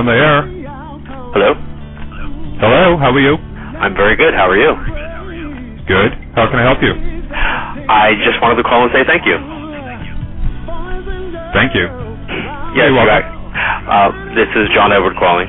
on the air. Hello. Hello. How are you? I'm very good. How are you? Good. How can I help you? I just wanted to call and say thank you. Thank you. Yes, You're welcome. Uh, this is John Edward calling.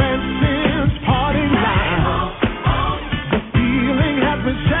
Every time.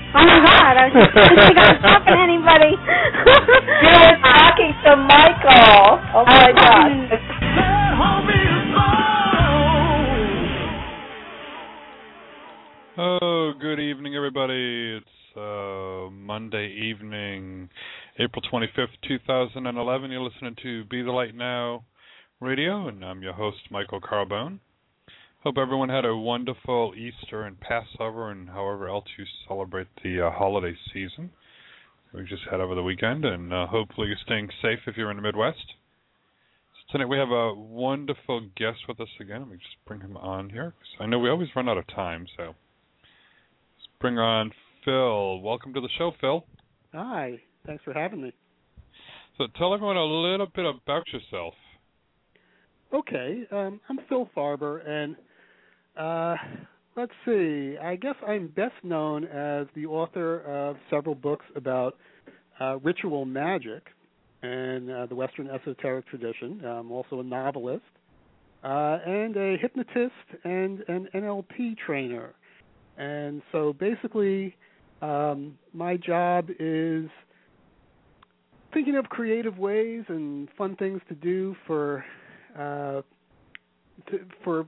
Oh my God! I was just I think I was talking to anybody. You were talking to Michael. Oh my God. Oh, good evening, everybody. It's uh, Monday evening, April 25th, 2011. You're listening to Be the Light Now radio, and I'm your host, Michael Carbone. Hope everyone had a wonderful Easter and Passover and however else you celebrate the uh, holiday season. We just had over the weekend, and uh, hopefully you're staying safe if you're in the Midwest. So tonight we have a wonderful guest with us again. Let me just bring him on here. 'cause I know we always run out of time, so let's bring on Phil. Welcome to the show, Phil. Hi, thanks for having me. So tell everyone a little bit about yourself. Okay, um, I'm Phil Farber, and uh, let's see. I guess I'm best known as the author of several books about uh, ritual magic and uh, the Western esoteric tradition. I'm also a novelist uh, and a hypnotist and an NLP trainer. And so basically, um, my job is thinking of creative ways and fun things to do for uh, to, for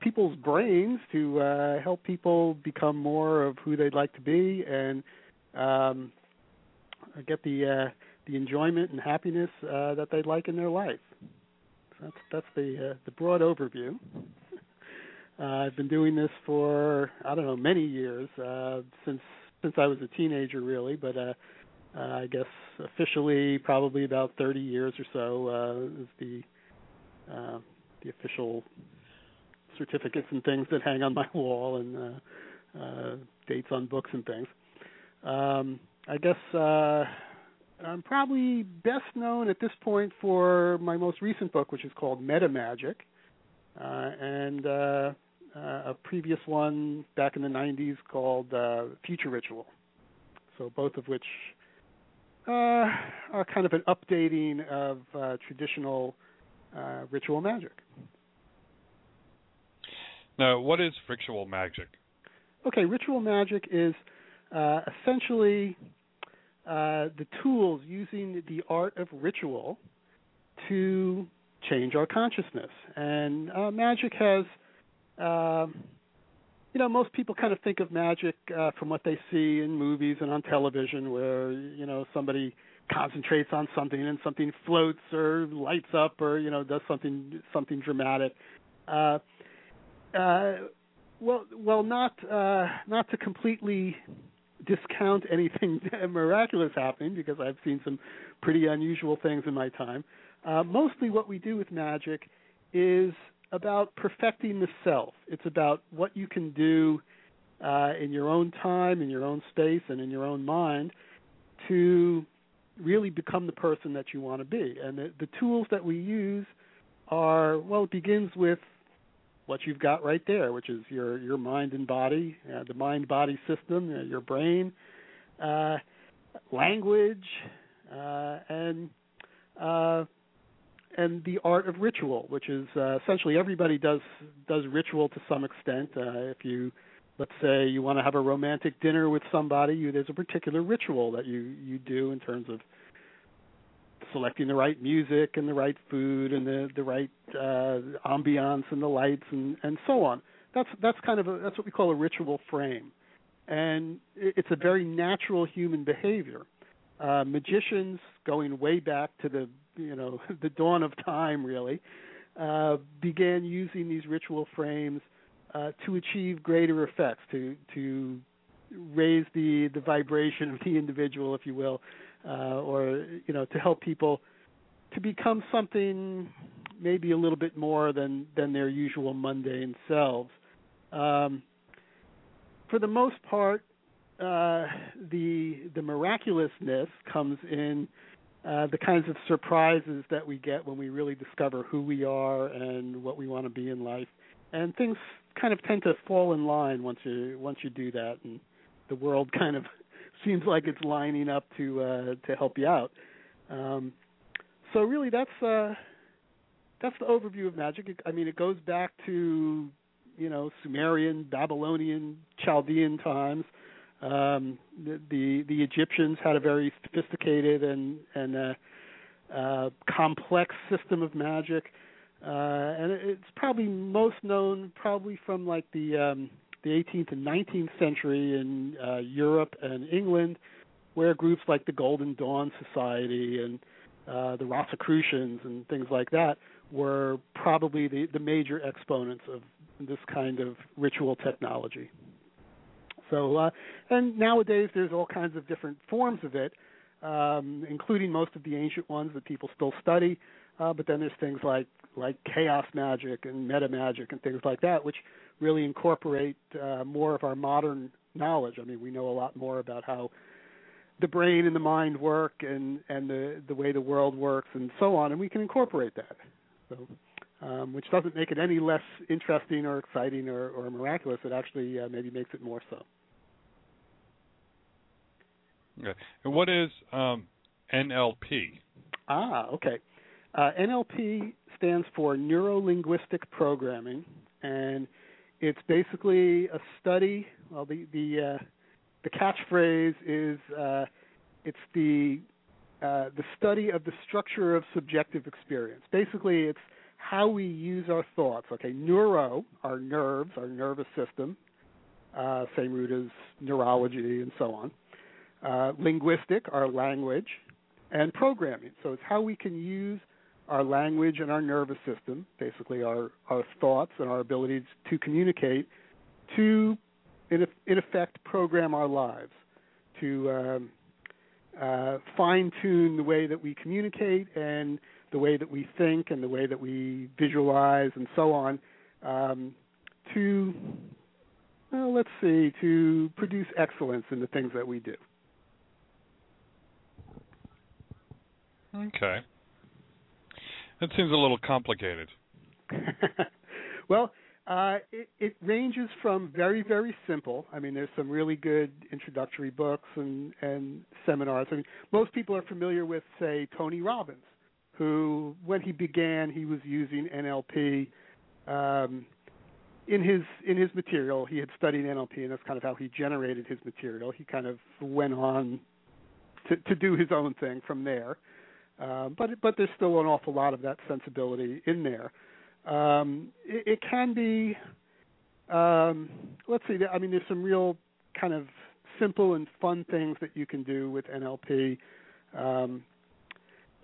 people's brains to uh, help people become more of who they'd like to be and um, get the uh, the enjoyment and happiness uh, that they'd like in their life. So that's that's the uh, the broad overview. Uh, I've been doing this for I don't know many years uh, since since I was a teenager, really, but uh, uh, I guess officially probably about 30 years or so uh, is the uh, the official certificates and things that hang on my wall and uh, uh, dates on books and things. Um, I guess uh, I'm probably best known at this point for my most recent book, which is called Meta Magic, uh, and uh, uh, a previous one back in the 90s called uh, Future Ritual. So both of which uh, are kind of an updating of uh, traditional uh, ritual magic. Now, what is ritual magic? Okay, ritual magic is uh, essentially uh, the tools using the art of ritual to change our consciousness. And uh, magic has, uh, you know, most people kind of think of magic uh, from what they see in movies and on television, where you know somebody concentrates on something and something floats or lights up or you know does something something dramatic. Uh, well, well, not uh, not to completely discount anything miraculous happening because I've seen some pretty unusual things in my time. Uh, mostly, what we do with magic is about perfecting the self. It's about what you can do uh, in your own time, in your own space, and in your own mind to really become the person that you want to be. And the, the tools that we use are well, it begins with what you've got right there, which is your your mind and body, uh, the mind body system, uh, your brain, uh, language, uh, and uh, and the art of ritual, which is essentially everybody does does ritual to some extent. Uh, if you let's say you want to have a romantic dinner with somebody, you, there's a particular ritual that you you do in terms of selecting the right music and the right food and the the right uh, ambiance and the lights and and so on. That's that's kind of a that's what we call a ritual frame, and it's a very natural human behavior. Uh, magicians, going way back to the you know the dawn of time, really, uh, began using these ritual frames uh, to achieve greater effects, to to raise the the vibration of the individual, if you will, uh, or you know to help people to become something maybe a little bit more than than their usual mundane selves. Um, for the most part, uh, the the miraculousness comes in uh, the kinds of surprises that we get when we really discover who we are and what we want to be in life, and things kind of tend to fall in line once you once you do that, and the world kind of seems like it's lining up to uh, to help you out. Um, so really, that's uh, that's the overview of magic. I mean, it goes back to you know Sumerian, Babylonian, Chaldean times. Um, the, the the Egyptians had a very sophisticated and and uh, uh, complex system of magic, uh, and it's probably most known probably from like the um, the 18th and 19th century in uh, Europe and England, where groups like the Golden Dawn Society and uh, the Rosicrucians and things like that were probably the, the major exponents of this kind of ritual technology. So, uh, and nowadays there's all kinds of different forms of it, um, including most of the ancient ones that people still study. Uh, but then there's things like like chaos magic and meta magic and things like that, which really incorporate uh, more of our modern knowledge. I mean, we know a lot more about how the brain and the mind work and and the the way the world works and so on, and we can incorporate that. So, um, which doesn't make it any less interesting or exciting or, or miraculous. It actually uh, maybe makes it more so. Okay. And what is um, NLP? Ah, okay. Uh, NLP stands for Neuro Linguistic Programming, and it's basically a study. Well, the the uh, the catchphrase is uh, it's the uh, the study of the structure of subjective experience. Basically, it's how we use our thoughts. Okay, neuro, our nerves, our nervous system, uh, same root as neurology and so on. Uh, linguistic, our language, and programming. So it's how we can use our language and our nervous system, basically our, our thoughts and our abilities to communicate, to in, in effect program our lives, to um, uh, fine tune the way that we communicate and the way that we think and the way that we visualize and so on um, to well, let's see to produce excellence in the things that we do. Okay. That seems a little complicated. well, uh, it, it ranges from very, very simple. I mean, there's some really good introductory books and, and seminars. I mean, most people are familiar with, say, Tony Robbins, who, when he began, he was using NLP um, in his in his material. He had studied NLP, and that's kind of how he generated his material. He kind of went on to, to do his own thing from there. Um, but but there's still an awful lot of that sensibility in there. Um, it, it can be, um, let's see. I mean, there's some real kind of simple and fun things that you can do with NLP. Um,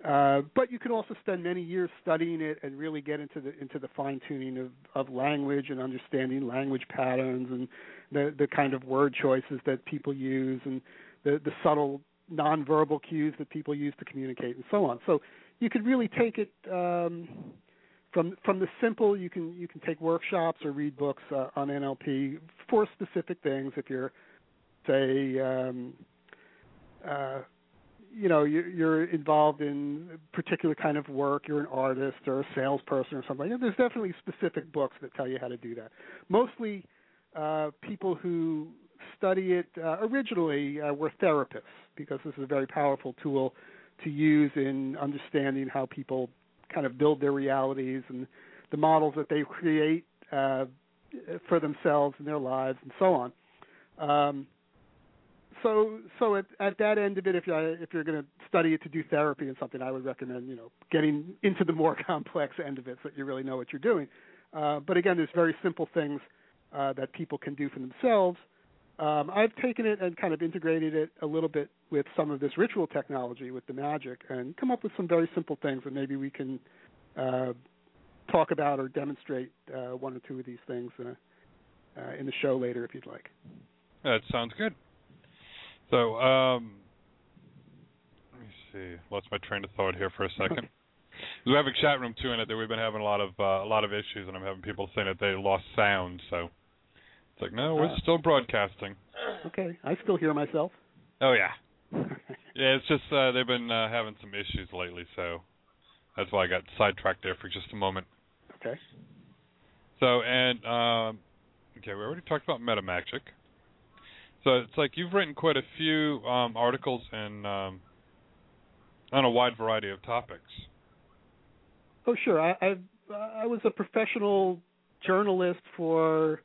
uh, but you can also spend many years studying it and really get into the into the fine tuning of, of language and understanding language patterns and the the kind of word choices that people use and the the subtle nonverbal cues that people use to communicate and so on. So you could really take it um, from from the simple. You can you can take workshops or read books uh, on NLP for specific things. If you're say um, uh, you know you're, you're involved in a particular kind of work, you're an artist or a salesperson or something. There's definitely specific books that tell you how to do that. Mostly uh, people who study it uh, originally uh, were therapists because this is a very powerful tool to use in understanding how people kind of build their realities and the models that they create uh, for themselves and their lives and so on. Um, so, so at, at that end of it, if you if you're going to study it to do therapy and something, I would recommend you know getting into the more complex end of it so that you really know what you're doing. Uh, but again, there's very simple things uh, that people can do for themselves um, I've taken it and kind of integrated it a little bit with some of this ritual technology with the magic and come up with some very simple things that maybe we can uh, talk about or demonstrate uh, one or two of these things uh, uh in the show later if you'd like. That sounds good. So, um, let me see. Lost my train of thought here for a second. we have a chat room too in it that we've been having a lot of uh, a lot of issues, and I'm having people saying that they lost sound. So it's like, no, we're uh, still broadcasting. Okay, I still hear myself. Oh yeah. yeah, it's just uh, they've been uh, having some issues lately, so that's why I got sidetracked there for just a moment. Okay. So and um, okay, we already talked about MetaMagic. So it's like you've written quite a few um, articles and um, on a wide variety of topics. Oh sure, I I've, I was a professional journalist for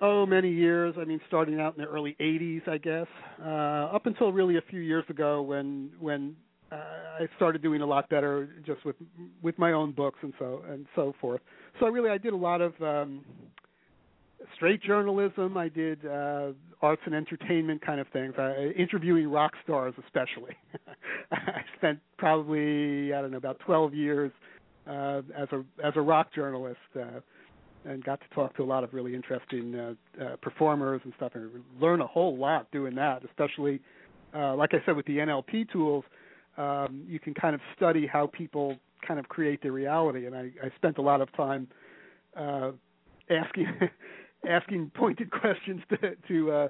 oh many years. I mean starting out in the early 80s i guess. Uh up until really a few years ago when when uh, i started doing a lot better just with with my own books and so and so forth. So really i did a lot of um straight journalism. I did uh arts and entertainment kind of things. Uh, interviewing rock stars especially. I spent probably i don't know about 12 years uh as a as a rock journalist uh and got to talk to a lot of really interesting uh, uh, performers and stuff, and learn a whole lot doing that. Especially, uh, like I said, with the NLP tools, um, you can kind of study how people kind of create their reality. And I, I spent a lot of time uh, asking asking pointed questions to, to uh,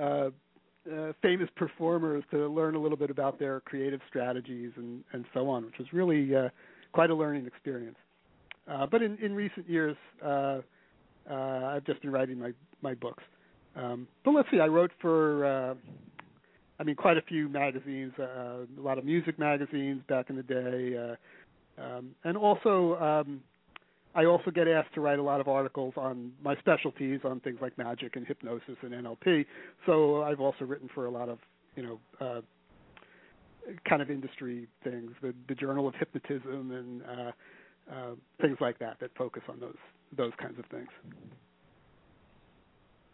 uh, uh, famous performers to learn a little bit about their creative strategies and, and so on, which was really uh, quite a learning experience. Uh, but in, in recent years, uh, uh, I've just been writing my my books. Um, but let's see, I wrote for, uh, I mean, quite a few magazines, uh, a lot of music magazines back in the day, uh, um, and also um, I also get asked to write a lot of articles on my specialties on things like magic and hypnosis and NLP. So I've also written for a lot of you know uh, kind of industry things, the the Journal of Hypnotism and uh, uh, things like that that focus on those those kinds of things.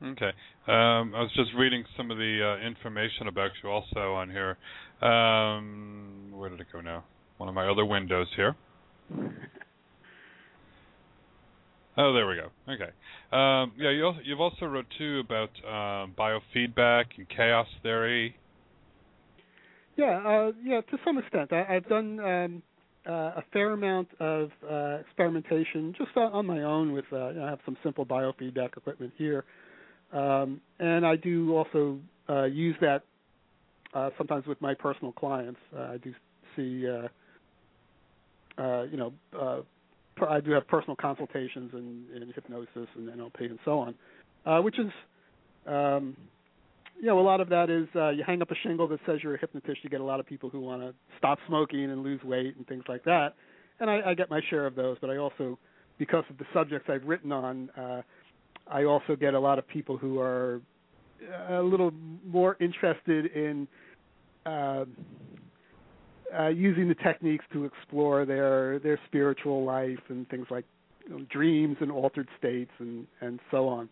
Okay. Um, I was just reading some of the uh, information about you also on here. Um, where did it go now? One of my other windows here. Oh, there we go. Okay. Um, yeah, you also, you've also wrote too about um, biofeedback and chaos theory. Yeah, uh, yeah, to some extent. I, have done um, a fair amount of uh, experimentation just on, my own with uh, I have some simple biofeedback equipment here, um, and I do also uh, use that uh, sometimes with my personal clients. Uh, I do see, uh, uh, you know, uh, I do have personal consultations in, in hypnosis and NLP and so on, uh, which is, um, you know, a lot of that is uh, you hang up a shingle that says you're a hypnotist. You get a lot of people who want to stop smoking and lose weight and things like that, and I, I get my share of those. But I also, because of the subjects I've written on, uh, I also get a lot of people who are a little more interested in uh, uh, using the techniques to explore their their spiritual life and things like you know, dreams and altered states and and so on.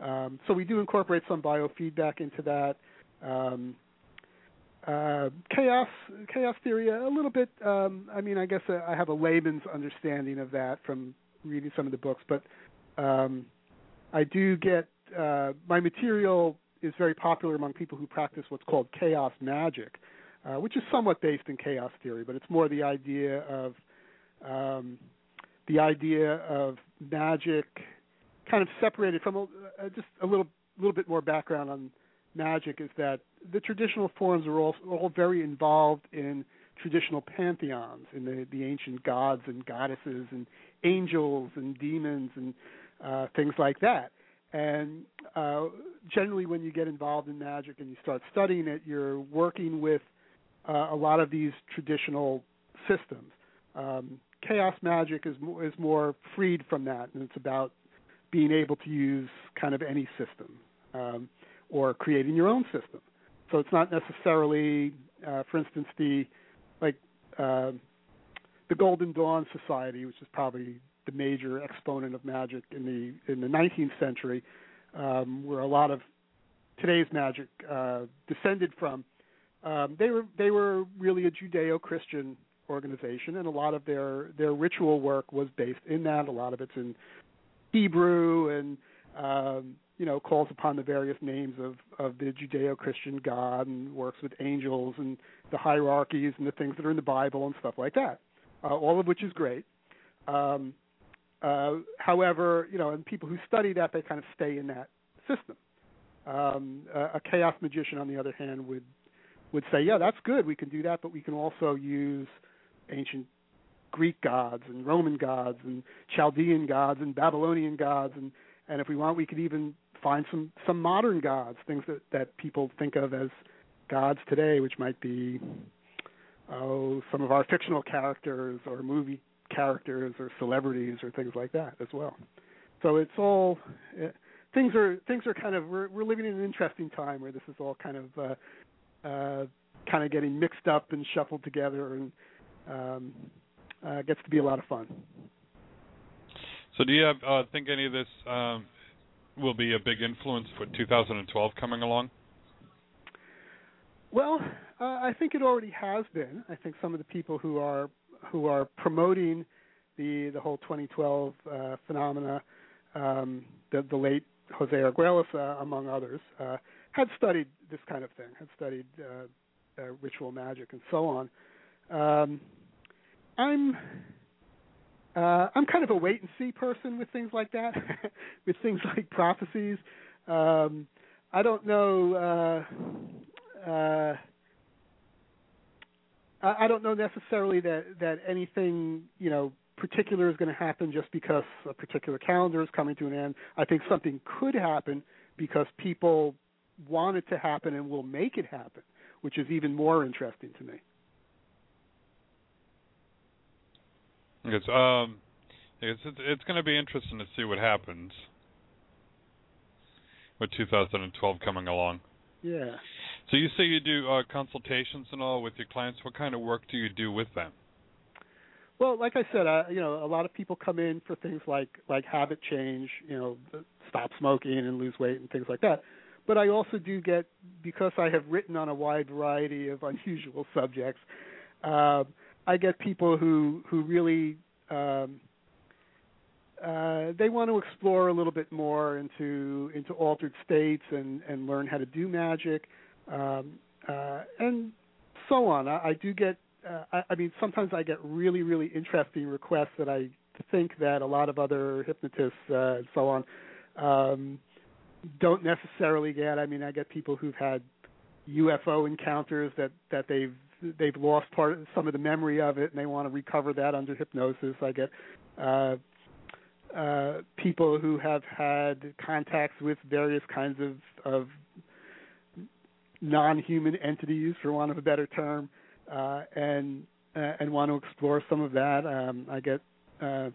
Um, so we do incorporate some biofeedback into that. Um, uh, chaos chaos theory a little bit. Um, I mean, I guess uh, I have a layman's understanding of that from reading some of the books, but um, I do get uh, my material is very popular among people who practice what's called chaos magic, uh, which is somewhat based in chaos theory, but it's more the idea of um, the idea of magic kind of separated from a, uh, just a little little bit more background on magic is that the traditional forms are all all very involved in traditional pantheons in the the ancient gods and goddesses and angels and demons and uh, things like that. And uh, generally, when you get involved in magic and you start studying it, you're working with uh, a lot of these traditional systems. Um, chaos magic is is more freed from that, and it's about being able to use kind of any system um, or creating your own system. So it's not necessarily, uh, for instance, the like uh, the Golden Dawn Society, which is probably the major exponent of magic in the in the 19th century, um, where a lot of today's magic uh, descended from. Um, they were they were really a Judeo-Christian organization, and a lot of their their ritual work was based in that. A lot of it's in Hebrew and um, you know calls upon the various names of of the Judeo-Christian God and works with angels and the hierarchies and the things that are in the Bible and stuff like that. Uh, all of which is great. Um, uh, however, you know, and people who study that, they kind of stay in that system. Um, a, a chaos magician, on the other hand, would would say, yeah, that's good. We can do that, but we can also use ancient Greek gods and Roman gods and Chaldean gods and Babylonian gods, and and if we want, we could even find some some modern gods, things that that people think of as gods today, which might be oh some of our fictional characters or movie characters or celebrities or things like that as well. So it's all uh, things are things are kind of we're we're living in an interesting time where this is all kind of uh, uh, kind of getting mixed up and shuffled together and um, uh, gets to be a lot of fun. So, do you have, uh, think any of this um, will be a big influence for 2012 coming along? Well, uh, I think it already has been. I think some of the people who are who are promoting the the whole 2012 uh, phenomena, um, the, the late Jose Arguelles, uh, among others, uh, had studied this kind of thing, had studied uh, uh, ritual magic and so on. Um, I'm uh, I'm kind of a wait and see person with things like that, with things like prophecies. Um, I don't know. Uh, uh, I don't know necessarily that that anything you know particular is going to happen just because a particular calendar is coming to an end. I think something could happen because people want it to happen and will make it happen, which is even more interesting to me. It's um, it's it's, it's going to be interesting to see what happens with 2012 coming along. Yeah. So you say you do uh, consultations and all with your clients. What kind of work do you do with them? Well, like I said, uh, you know, a lot of people come in for things like like habit change, you know, stop smoking and lose weight and things like that. But I also do get because I have written on a wide variety of unusual subjects. Uh, I get people who who really um, uh, they want to explore a little bit more into into altered states and and learn how to do magic um, uh, and so on. I, I do get uh, I, I mean, sometimes I get really, really interesting requests that I think that a lot of other hypnotists uh, and so on um, don't necessarily get. I mean, I get people who've had UFO encounters that that they've they've lost part of, some of the memory of it and they want to recover that under hypnosis. I get uh, uh, people who have had contacts with various kinds of of non-human entities, for want of a better term, uh, and uh, and want to explore some of that. Um, I get uh,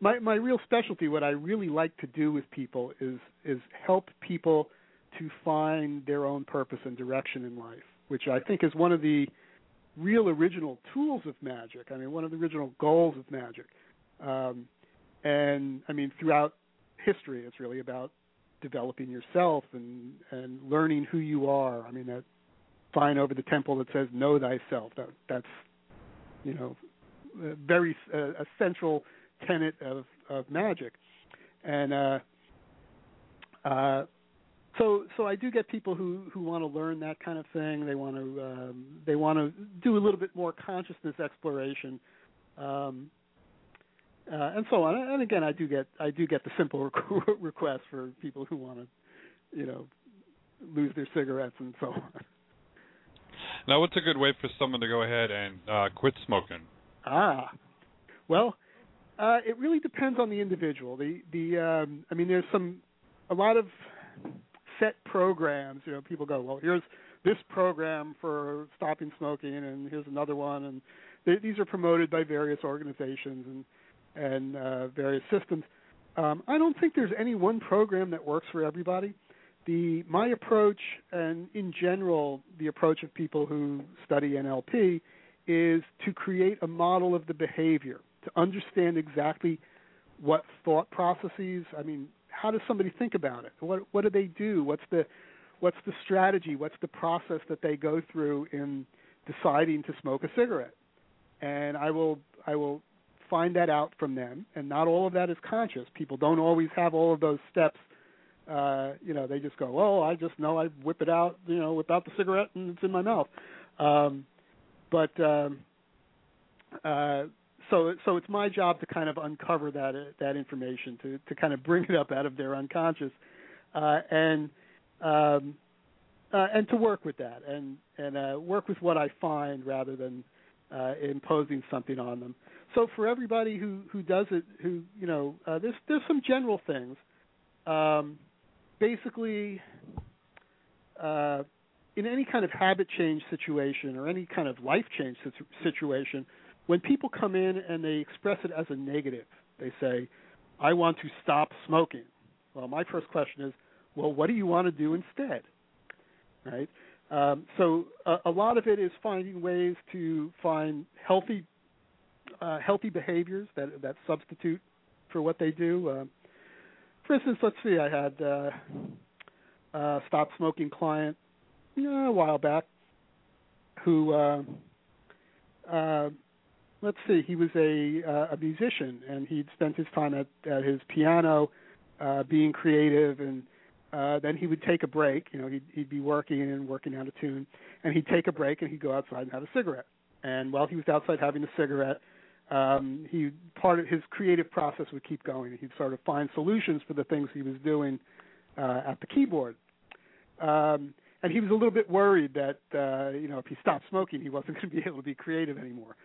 my my real specialty. What I really like to do with people is is help people to find their own purpose and direction in life, which I think is one of the real original tools of magic. I mean, one of the original goals of magic. Um, and I mean, throughout history, it's really about developing yourself and and learning who you are. I mean, that sign over the temple that says "Know thyself." That that's you know a very uh, a central tenet of of magic, and uh, uh, so so I do get people who who want to learn that kind of thing. They want to um, they want to do a little bit more consciousness exploration. Um, uh, and so on. And again, I do get I do get the simple requests for people who want to, you know, lose their cigarettes and so on. Now, what's a good way for someone to go ahead and uh, quit smoking? Ah, well, uh, it really depends on the individual. The the um, I mean, there's some a lot of set programs. You know, people go, well, here's this program for stopping smoking, and here's another one, and these are promoted by various organizations and and uh, various systems. Um, I don't think there's any one program that works for everybody. The my approach, and in general, the approach of people who study NLP, is to create a model of the behavior, to understand exactly what thought processes. I mean, how does somebody think about it? What what do they do? What's the what's the strategy? What's the process that they go through in deciding to smoke a cigarette? And I will I will find that out from them, and not all of that is conscious. People don't always have all of those steps. Uh, you know, they just go, "Oh, I just know I whip it out, you know, whip out the cigarette and it's in my mouth." Um, but um, uh, so so it's my job to kind of uncover that that information, to to kind of bring it up out of their unconscious, uh, and um, uh, and to work with that, and and uh, work with what I find rather than uh, imposing something on them so for everybody who who does it, who you know, uh, there's there's some general things. Um, basically, uh, in any kind of habit change situation or any kind of life change situation, when people come in and they express it as a negative, they say, "I want to stop smoking." Well, my first question is, well, what do you want to do instead? Right. Um, so a, a lot of it is finding ways to find healthy uh, healthy behaviors that that substitute for what they do. Uh, for instance, let's see, I had uh, a stop smoking client a while back who, uh, uh, let's see, he was a uh, a musician and he'd spent his time at, at his piano, uh, being creative and. Uh, then he would take a break. You know, he'd, he'd be working and working out a tune, and he'd take a break and he'd go outside and have a cigarette. And while he was outside having a cigarette, um, he part of his creative process would keep going. He'd sort of find solutions for the things he was doing uh, at the keyboard. Um, and he was a little bit worried that uh, you know if he stopped smoking, he wasn't going to be able to be creative anymore.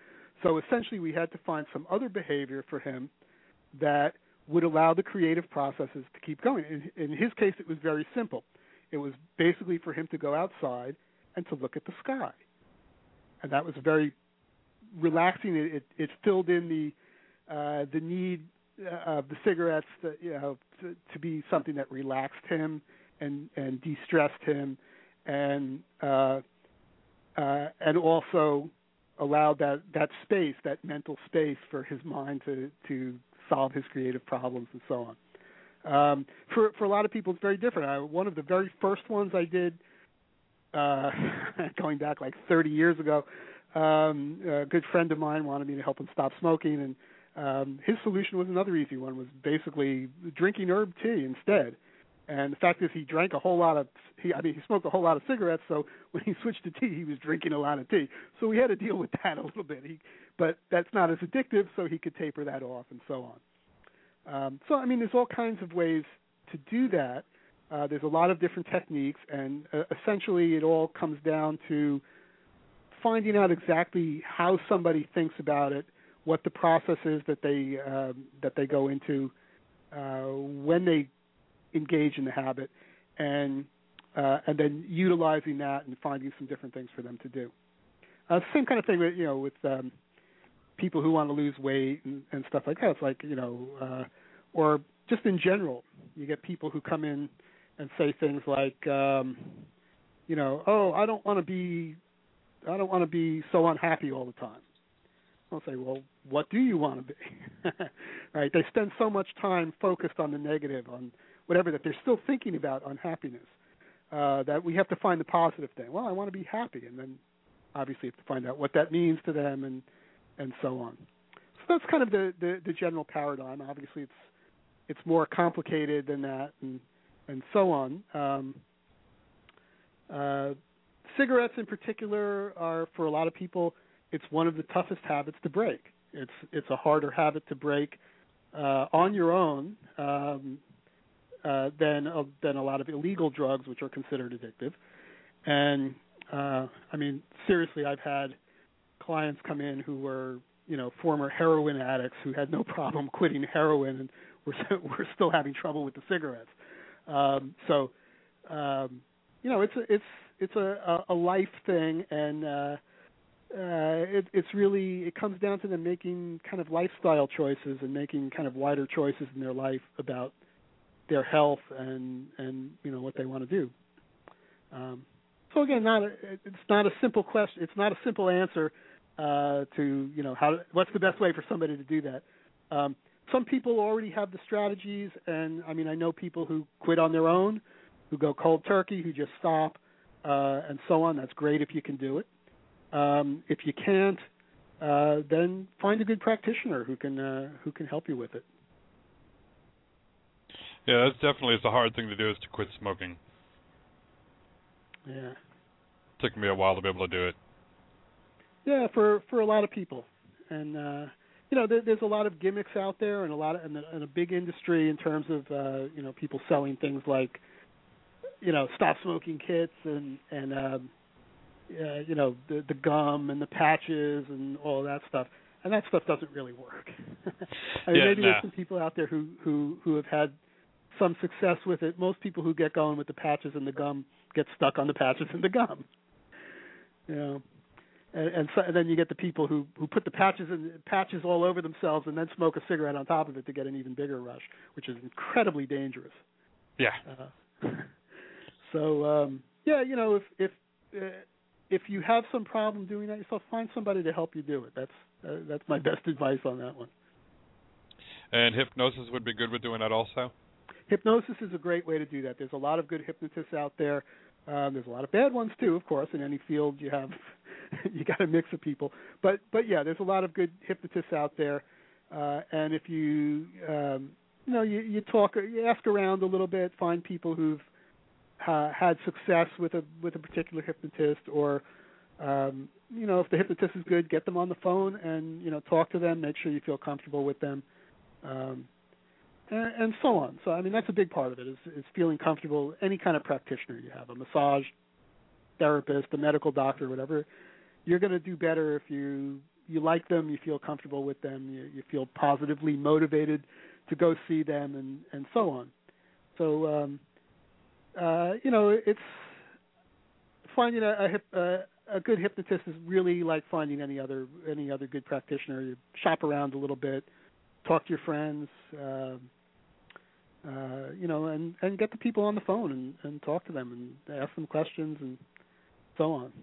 So essentially, we had to find some other behavior for him that would allow the creative processes to keep going. In, in his case, it was very simple. It was basically for him to go outside and to look at the sky, and that was very relaxing. It, it, it filled in the uh, the need uh, of the cigarettes to, you know to, to be something that relaxed him and and de-stressed him, and uh, uh, and also allowed that that space, that mental space for his mind to to solve his creative problems and so on. Um, for for a lot of people, it's very different. I, one of the very first ones I did, uh, going back like 30 years ago, um, a good friend of mine wanted me to help him stop smoking, and um, his solution was another easy one: was basically drinking herb tea instead. And the fact is, he drank a whole lot of. He, I mean, he smoked a whole lot of cigarettes. So when he switched to tea, he was drinking a lot of tea. So we had to deal with that a little bit. He, but that's not as addictive, so he could taper that off and so on. Um, so I mean, there's all kinds of ways to do that. Uh, there's a lot of different techniques, and uh, essentially, it all comes down to finding out exactly how somebody thinks about it, what the process is that they um, that they go into uh, when they engage in the habit, and uh, and then utilizing that and finding some different things for them to do. Uh, same kind of thing with you know with um, people who want to lose weight and, and stuff like that. It's like you know, uh, or just in general, you get people who come in and say things like, um, you know, oh, I don't want to be, I don't want to be so unhappy all the time. I'll say, well, what do you want to be? right? They spend so much time focused on the negative, on whatever that they're still thinking about unhappiness. Uh, that we have to find the positive thing. Well, I want to be happy, and then obviously have to find out what that means to them, and and so on. So that's kind of the the, the general paradigm. Obviously, it's it's more complicated than that, and and so on. Um, uh, cigarettes, in particular, are for a lot of people. It's one of the toughest habits to break. It's it's a harder habit to break uh, on your own um, uh, than uh, than a lot of illegal drugs, which are considered addictive. And uh, I mean, seriously, I've had clients come in who were you know former heroin addicts who had no problem quitting heroin and were were still having trouble with the cigarettes. Um, so um, you know it's a, it's it's a, a life thing and uh, uh, it, it's really it comes down to them making kind of lifestyle choices and making kind of wider choices in their life about their health and and you know what they want to do. Um, so again, not a, it's not a simple question. It's not a simple answer uh, to you know how what's the best way for somebody to do that. Um, some people already have the strategies, and I mean I know people who quit on their own, who go cold turkey, who just stop, uh, and so on. That's great if you can do it. Um, if you can't, uh, then find a good practitioner who can uh, who can help you with it. Yeah, that's definitely it's a hard thing to do is to quit smoking. Yeah. It took me a while to be able to do it. Yeah, for for a lot of people, and uh, you know, there, there's a lot of gimmicks out there, and a lot of and a, and a big industry in terms of uh, you know people selling things like, you know, stop smoking kits and and um, uh, you know the the gum and the patches and all that stuff, and that stuff doesn't really work. I mean, yeah, maybe nah. there's some people out there who who who have had some success with it. Most people who get going with the patches and the gum get stuck on the patches and the gum. You know, and, and, so, and then you get the people who who put the patches and patches all over themselves and then smoke a cigarette on top of it to get an even bigger rush, which is incredibly dangerous. Yeah. Uh, so um, yeah, you know, if if uh, if you have some problem doing that yourself, find somebody to help you do it. That's uh, that's my best advice on that one. And hypnosis would be good with doing that also. Hypnosis is a great way to do that. There's a lot of good hypnotists out there. Um, there's a lot of bad ones too, of course. In any field, you have you got a mix of people. But but yeah, there's a lot of good hypnotists out there. Uh, and if you um, you know you, you talk, you ask around a little bit, find people who've uh, had success with a with a particular hypnotist, or um, you know if the hypnotist is good, get them on the phone and you know talk to them. Make sure you feel comfortable with them. Um, and, and so on. So I mean that's a big part of it is, is feeling comfortable. Any kind of practitioner you have, a massage therapist, a medical doctor, whatever, you're going to do better if you you like them, you feel comfortable with them, you, you feel positively motivated to go see them, and and so on. So um, uh, you know it's finding a a, hip, uh, a good hypnotist is really like finding any other any other good practitioner. You shop around a little bit, talk to your friends. Uh, uh, you know, and and get the people on the phone and and talk to them and ask them questions and so on.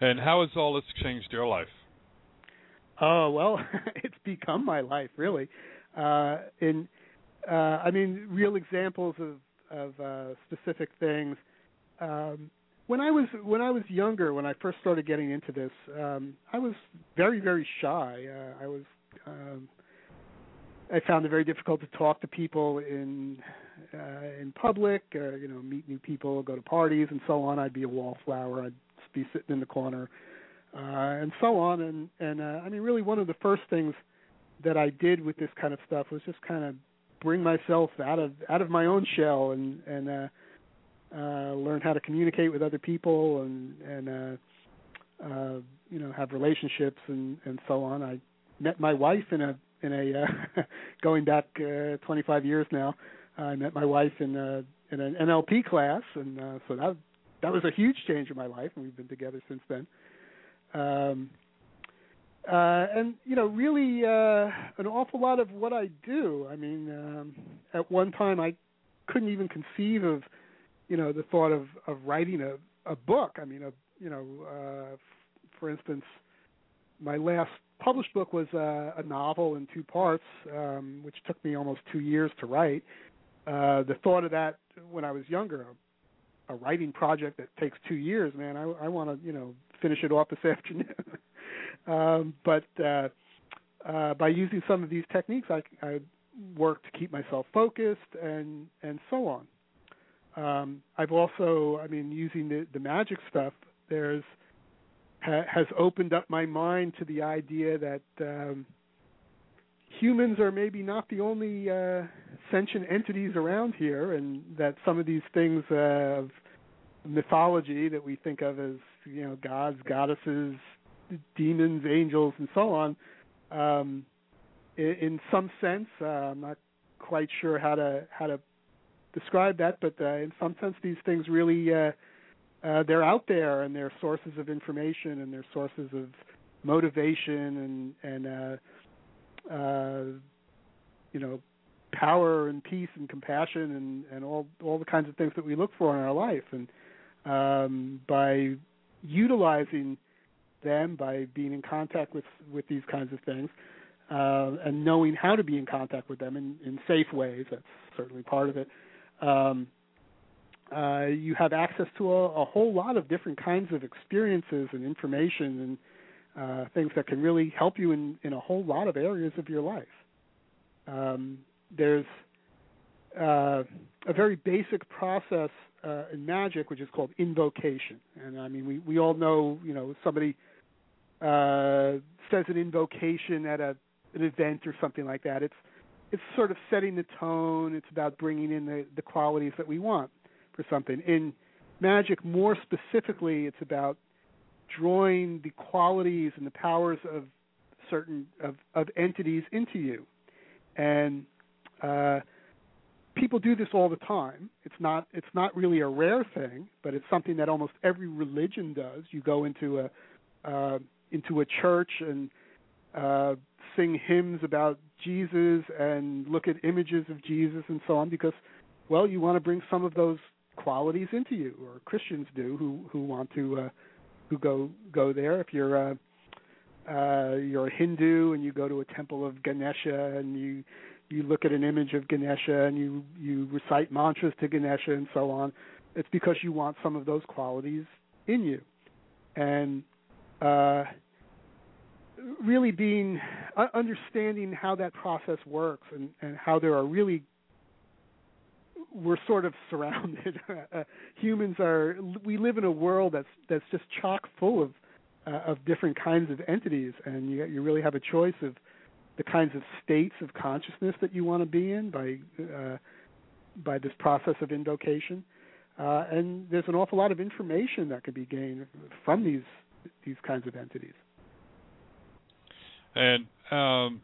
And how has all this changed your life? Oh well, it's become my life really. Uh, in uh, I mean, real examples of of uh, specific things. Um, when I was when I was younger, when I first started getting into this, um, I was very very shy. Uh, I was um, I found it very difficult to talk to people in uh, in public, uh, you know, meet new people, go to parties, and so on. I'd be a wallflower. I'd be sitting in the corner, uh, and so on. And and uh, I mean, really, one of the first things that I did with this kind of stuff was just kind of bring myself out of out of my own shell and and uh, uh, learn how to communicate with other people and and uh, uh, you know have relationships and and so on. I met my wife in a in a uh, going back uh, 25 years now. I met my wife in a in an NLP class, and uh, so that that was a huge change in my life, and we've been together since then. Um, uh, and you know, really, uh, an awful lot of what I do. I mean, um, at one time, I couldn't even conceive of, you know, the thought of of writing a a book. I mean, a you know, uh, for instance, my last published book was uh, a novel in two parts, um, which took me almost two years to write. Uh, the thought of that when I was younger, a, a writing project that takes two years, man, I, I want to, you know, finish it off this afternoon. Um, but uh, uh, by using some of these techniques, I, I work to keep myself focused and and so on. Um, I've also, I mean, using the, the magic stuff. There's ha, has opened up my mind to the idea that um, humans are maybe not the only uh, sentient entities around here, and that some of these things of mythology that we think of as you know gods, goddesses, demons, angels, and so on. Um, in, in some sense, uh, I'm not quite sure how to how to describe that, but uh, in some sense, these things really uh, uh, they're out there and they're sources of information and they're sources of motivation and and uh, uh, you know power and peace and compassion and and all all the kinds of things that we look for in our life and um, by utilizing them by being in contact with with these kinds of things uh, and knowing how to be in contact with them in, in safe ways. That's certainly part of it. Um, uh, you have access to a, a, whole lot of different kinds of experiences and information and uh, things that can really help you in, in a whole lot of areas of your life. Um, there's uh, a very basic process uh, in magic which is called invocation, and I mean we we all know you know somebody uh, says an invocation at a an event or something like that. It's it's sort of setting the tone. It's about bringing in the, the qualities that we want for something. In magic, more specifically, it's about drawing the qualities and the powers of certain of, of entities into you. And uh, people do this all the time. It's not it's not really a rare thing, but it's something that almost every religion does. You go into a uh, into a church and uh, sing hymns about Jesus and look at images of Jesus and so on because well you want to bring some of those qualities into you or Christians do who who want to uh, who go go there. If you're uh, uh, you're a Hindu and you go to a temple of Ganesha and you you look at an image of Ganesha and you you recite mantras to Ganesha and so on it's because you want some of those qualities in you. And uh, really being uh, understanding how that process works and, and how there are really we're sort of surrounded. uh, humans are we live in a world that's that's just chock full of uh, of different kinds of entities, and you you really have a choice of the kinds of states of consciousness that you want to be in by uh, by this process of invocation. Uh, and there's an awful lot of information that can be gained from these these kinds of entities. And um,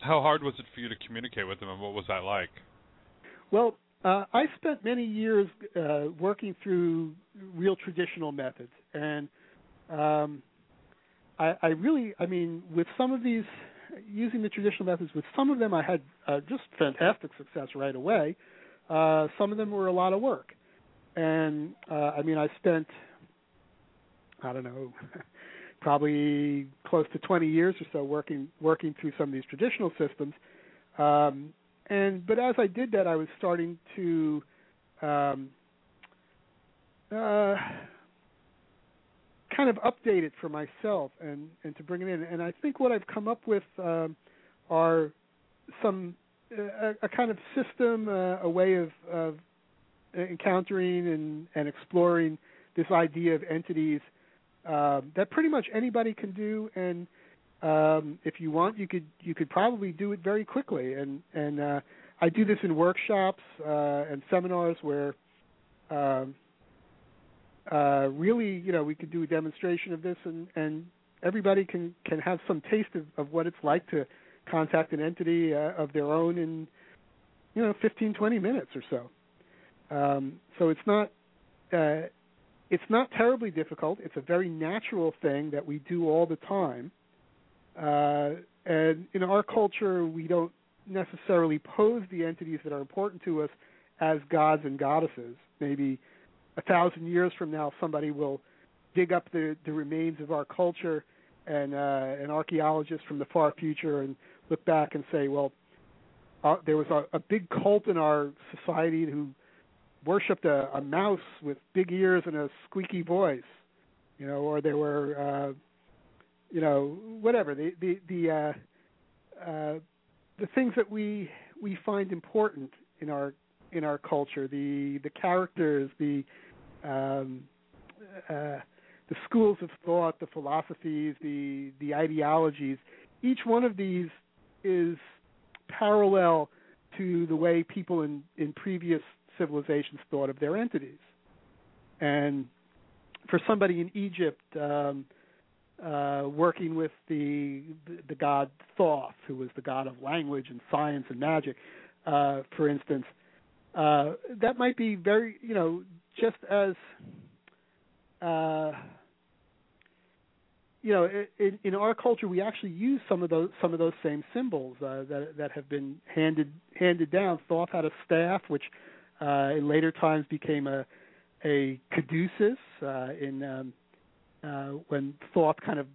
how hard was it for you to communicate with them, and what was that like? Well, uh, I spent many years uh, working through real traditional methods, and um, I, I really, I mean, with some of these, using the traditional methods, with some of them I had uh, just fantastic success right away. Uh, some of them were a lot of work, and uh, I mean, I spent, I don't know, probably close to 20 years or so working working through some of these traditional systems. Um, and but as I did that, I was starting to um, uh, kind of update it for myself and and to bring it in. And I think what I've come up with um, are some a, a kind of system, uh, a way of, of encountering and, and exploring this idea of entities uh, that pretty much anybody can do, and um, if you want, you could you could probably do it very quickly. And and uh, I do this in workshops uh, and seminars where. Um, uh, really, you know, we could do a demonstration of this, and, and everybody can can have some taste of, of what it's like to contact an entity uh, of their own in, you know, 15, 20 minutes or so. Um, so it's not uh, it's not terribly difficult. It's a very natural thing that we do all the time. Uh, and in our culture, we don't necessarily pose the entities that are important to us as gods and goddesses. Maybe a thousand years from now, somebody will dig up the, the remains of our culture and uh, an archaeologist from the far future and look back and say, well, uh, there was a, a big cult in our society who worshipped a, a mouse with big ears and a squeaky voice, you know, or they were, uh, you know, whatever the the the uh, uh, the things that we we find important in our in our culture, the the characters, the um, uh, the schools of thought, the philosophies, the the ideologies. Each one of these is parallel to the way people in in previous civilizations thought of their entities. And for somebody in Egypt, um, uh, working with the, the, god Thoth, who was the god of language and science and magic, uh, for instance, uh, that might be very, you know, just as, uh, you know, in, in our culture, we actually use some of those some of those same symbols uh, that that have been handed handed down. Thoth had a staff, which uh, in later times became a a caduceus uh, in um, uh, when Thoth kind of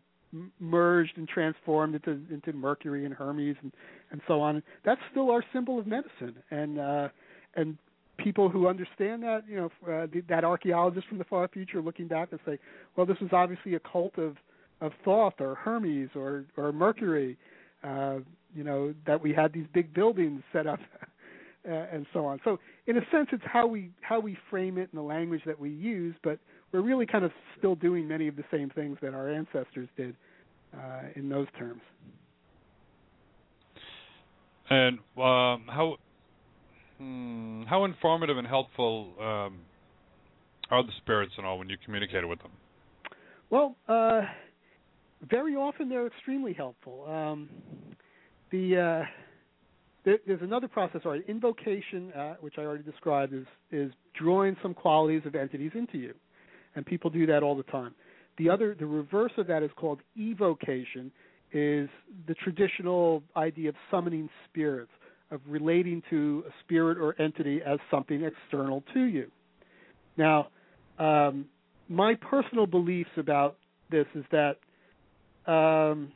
merged and transformed into into Mercury and Hermes and and so on. That's still our symbol of medicine, and uh, and people who understand that, you know, uh, that archaeologist from the far future looking back and say, well, this was obviously a cult of of Thoth or Hermes or or Mercury, uh, you know, that we had these big buildings set up. Uh, and so on. So, in a sense, it's how we how we frame it and the language that we use, but we're really kind of still doing many of the same things that our ancestors did uh, in those terms. And um, how hmm, how informative and helpful um, are the spirits and all when you communicate with them? Well, uh, very often they're extremely helpful. Um, the uh, there's another process, or invocation, uh, which I already described, is is drawing some qualities of entities into you, and people do that all the time. The other, the reverse of that is called evocation, is the traditional idea of summoning spirits, of relating to a spirit or entity as something external to you. Now, um, my personal beliefs about this is that um,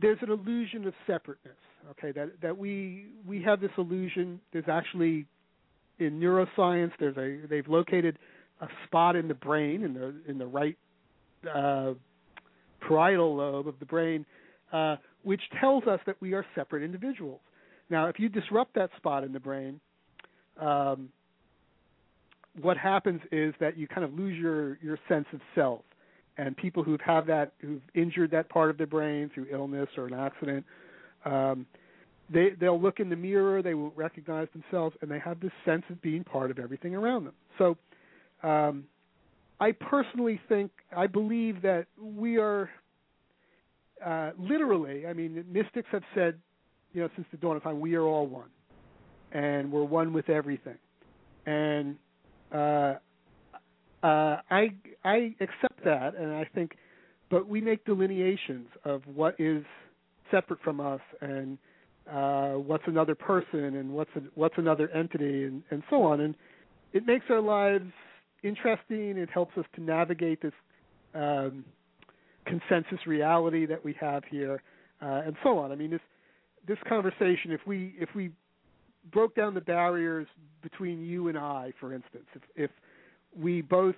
there's an illusion of separateness okay that that we we have this illusion. There's actually in neuroscience there's a they've located a spot in the brain in the in the right uh, parietal lobe of the brain uh, which tells us that we are separate individuals. Now if you disrupt that spot in the brain um, what happens is that you kind of lose your your sense of self. And people who've had that who've injured that part of their brain through illness or an accident um, they they'll look in the mirror, they will recognize themselves, and they have this sense of being part of everything around them. So, um, I personally think I believe that we are uh, literally. I mean, mystics have said, you know, since the dawn of time, we are all one, and we're one with everything. And uh, uh, I I accept that, and I think, but we make delineations of what is separate from us and uh, what's another person and what's a, what's another entity and, and so on. And it makes our lives interesting. It helps us to navigate this um, consensus reality that we have here, uh, and so on. I mean, this this conversation, if we if we broke down the barriers between you and I, for instance, if if we both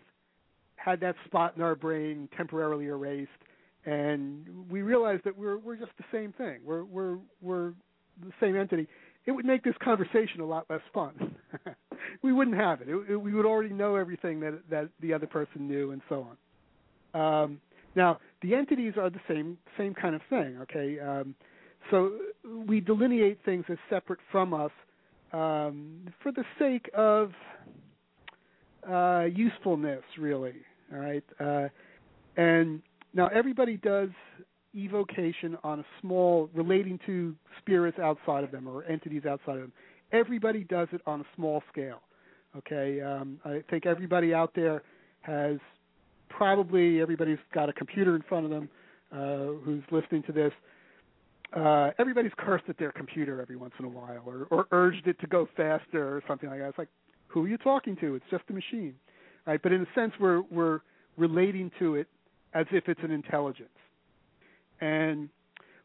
had that spot in our brain temporarily erased and we realized that we're we're just the same thing. We're we're we're the same entity, it would make this conversation a lot less fun. we wouldn't have it. It, it. We would already know everything that that the other person knew, and so on. Um, now, the entities are the same same kind of thing. Okay, um, so we delineate things as separate from us um, for the sake of uh, usefulness, really. All right, uh, and now everybody does evocation on a small relating to spirits outside of them or entities outside of them. Everybody does it on a small scale. Okay, um, I think everybody out there has probably everybody's got a computer in front of them uh, who's listening to this. Uh, everybody's cursed at their computer every once in a while, or, or urged it to go faster, or something like that. It's like, who are you talking to? It's just a machine, right? But in a sense, we're we're relating to it as if it's an intelligence. And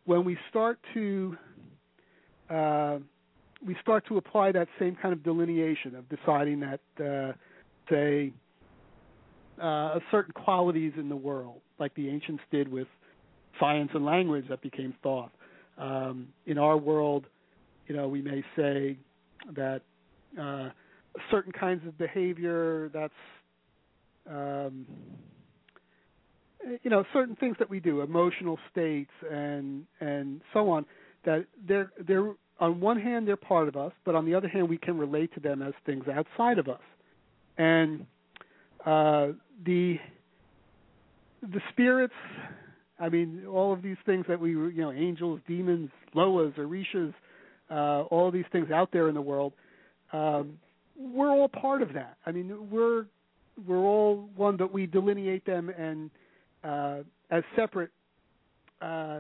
when we start to uh, we start to apply that same kind of delineation of deciding that, uh, say, uh, certain qualities in the world, like the ancients did with science and language that became Thoth. Um, in our world, you know, we may say that uh, certain kinds of behavior that's um, you know certain things that we do emotional states and and so on that they're they're on one hand they're part of us but on the other hand we can relate to them as things outside of us. And uh the the spirits i mean all of these things that we you know angels demons loas orishas uh all these things out there in the world um we're all part of that. I mean we're we're all one but we delineate them and uh, as separate uh,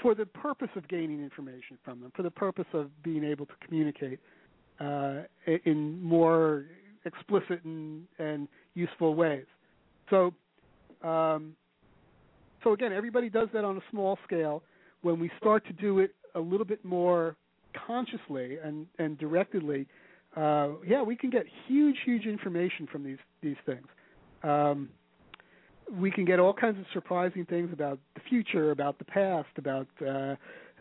for the purpose of gaining information from them, for the purpose of being able to communicate uh, in more explicit and, and useful ways. So, um, so again, everybody does that on a small scale. When we start to do it a little bit more consciously and and directedly, uh, yeah, we can get huge, huge information from these these things. Um, we can get all kinds of surprising things about the future, about the past, about uh,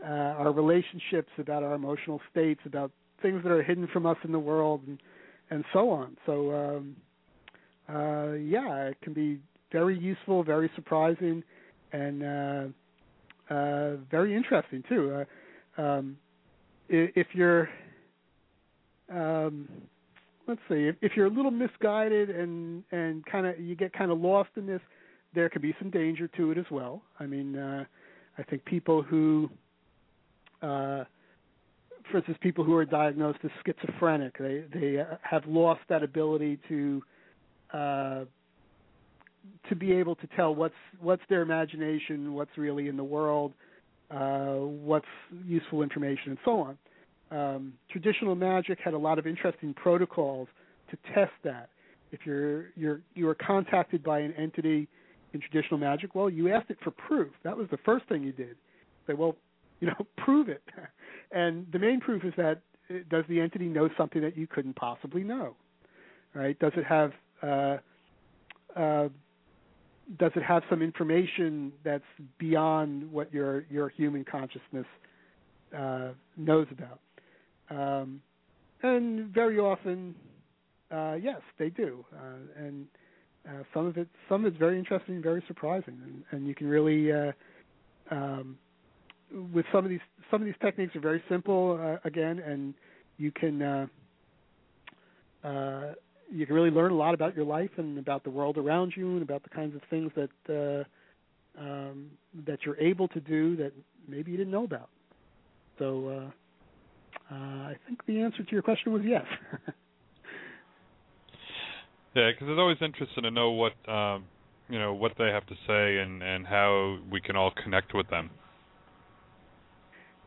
uh, our relationships, about our emotional states, about things that are hidden from us in the world, and and so on. So um, uh, yeah, it can be very useful, very surprising, and uh, uh, very interesting too. Uh, um, if you're um, let's see if, if you're a little misguided and and kind of you get kind of lost in this there could be some danger to it as well. I mean, uh, I think people who, uh, for instance, people who are diagnosed as schizophrenic, they they uh, have lost that ability to uh, to be able to tell what's what's their imagination, what's really in the world, uh, what's useful information, and so on. Um, traditional magic had a lot of interesting protocols to test that. If you're you're you are contacted by an entity in traditional magic? Well, you asked it for proof. That was the first thing you did. Say, well, you know, prove it. And the main proof is that uh, does the entity know something that you couldn't possibly know? Right? Does it have uh, uh, does it have some information that's beyond what your your human consciousness uh, knows about? Um, and very often, uh, yes, they do. Uh, and uh, some of it some of it's very interesting, very surprising, and, and you can really uh, um, with some of these some of these techniques are very simple uh, again, and you can uh, uh, you can really learn a lot about your life and about the world around you and about the kinds of things that uh, um, that you're able to do that maybe you didn't know about. So uh, uh, I think the answer to your question was yes. Yeah, because it's always interesting to know what um, you know what they have to say and and how we can all connect with them.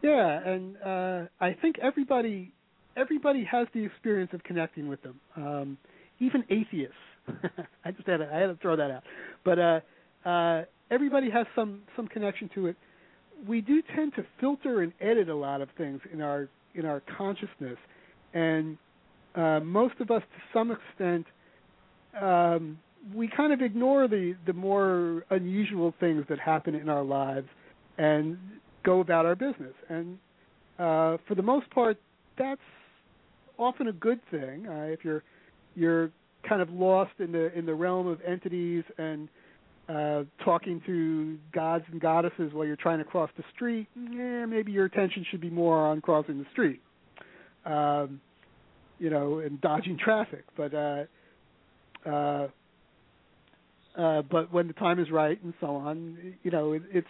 Yeah, and uh, I think everybody everybody has the experience of connecting with them. Um, even atheists. I just had to, I had to throw that out. But uh, uh, everybody has some some connection to it. We do tend to filter and edit a lot of things in our in our consciousness, and uh, most of us, to some extent, um, we kind of ignore the the more unusual things that happen in our lives and go about our business. And uh, for the most part, that's often a good thing. Uh, if you're you're kind of lost in the in the realm of entities and uh, talking to gods and goddesses while you're trying to cross the street, yeah, maybe your attention should be more on crossing the street, um, you know, and dodging traffic. But uh, uh, uh, but when the time is right and so on, you know, it, it's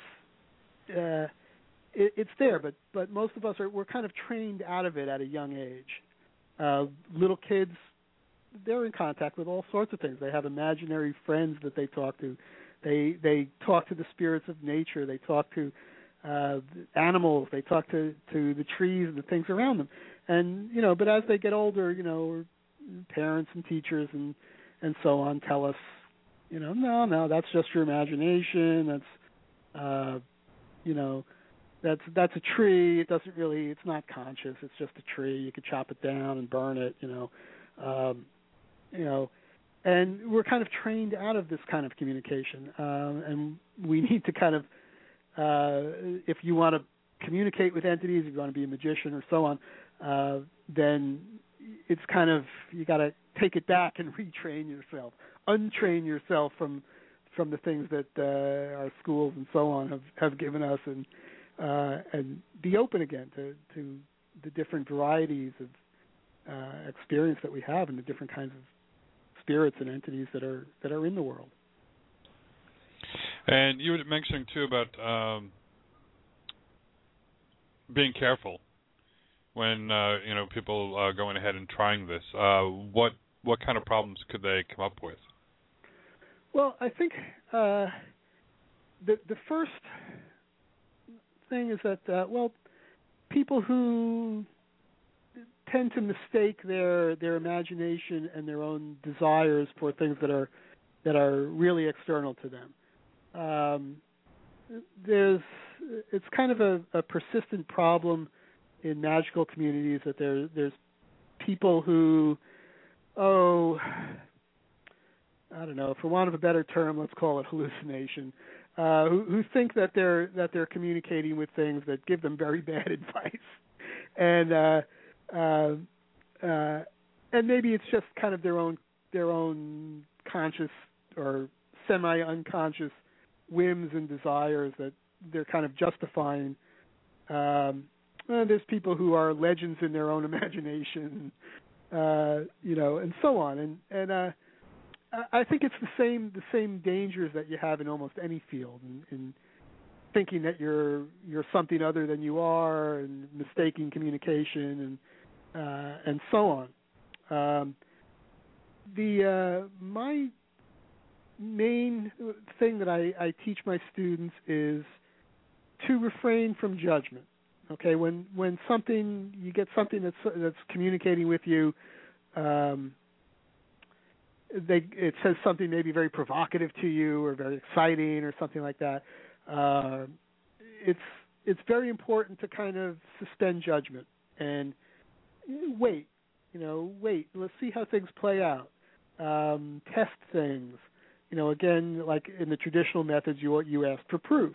uh, it, it's there. But but most of us are we're kind of trained out of it at a young age. Uh, little kids, they're in contact with all sorts of things. They have imaginary friends that they talk to. They they talk to the spirits of nature. They talk to uh animals. They talk to to the trees and the things around them. And you know, but as they get older, you know, parents and teachers and and so on tell us, you know, no, no, that's just your imagination. That's uh you know, that's that's a tree. It doesn't really it's not conscious. It's just a tree. You could chop it down and burn it, you know. Um you know, and we're kind of trained out of this kind of communication. Um, and we need to kind of uh, if you want to communicate with entities if you want to be a magician or so on uh, then it's kind of you got to take it back and retrain yourself untrain yourself from from the things that uh, our schools and so on have have given us and uh, and be open again to to the different varieties of uh, experience that we have and the different kinds of spirits and entities that are that are in the world. And you were mentioning too about um, being careful when uh, you know people uh, going ahead and trying this. Uh, what what kind of problems could they come up with? Well, I think uh, the the first thing is that uh, well, people who tend to mistake their their imagination and their own desires for things that are that are really external to them. Um, there's it's kind of a, a persistent problem in magical communities that there there's people who oh I don't know for want of a better term let's call it hallucination uh, who, who think that they're that they're communicating with things that give them very bad advice and uh, uh, uh, and maybe it's just kind of their own their own conscious or semi unconscious whims and desires that they're kind of justifying. Um, there's people who are legends in their own imagination, uh, you know, and so on. And and uh, I think it's the same the same dangers that you have in almost any field, in, in thinking that you're you're something other than you are, and mistaking communication, and uh, and so on. Um, the uh, my main thing that I, I teach my students is to refrain from judgment. Okay, when when something you get something that's that's communicating with you, um, they it says something maybe very provocative to you or very exciting or something like that. Uh, it's it's very important to kind of suspend judgment and wait, you know, wait. Let's see how things play out. Um, test things. You know, again, like in the traditional methods, you you ask for proof.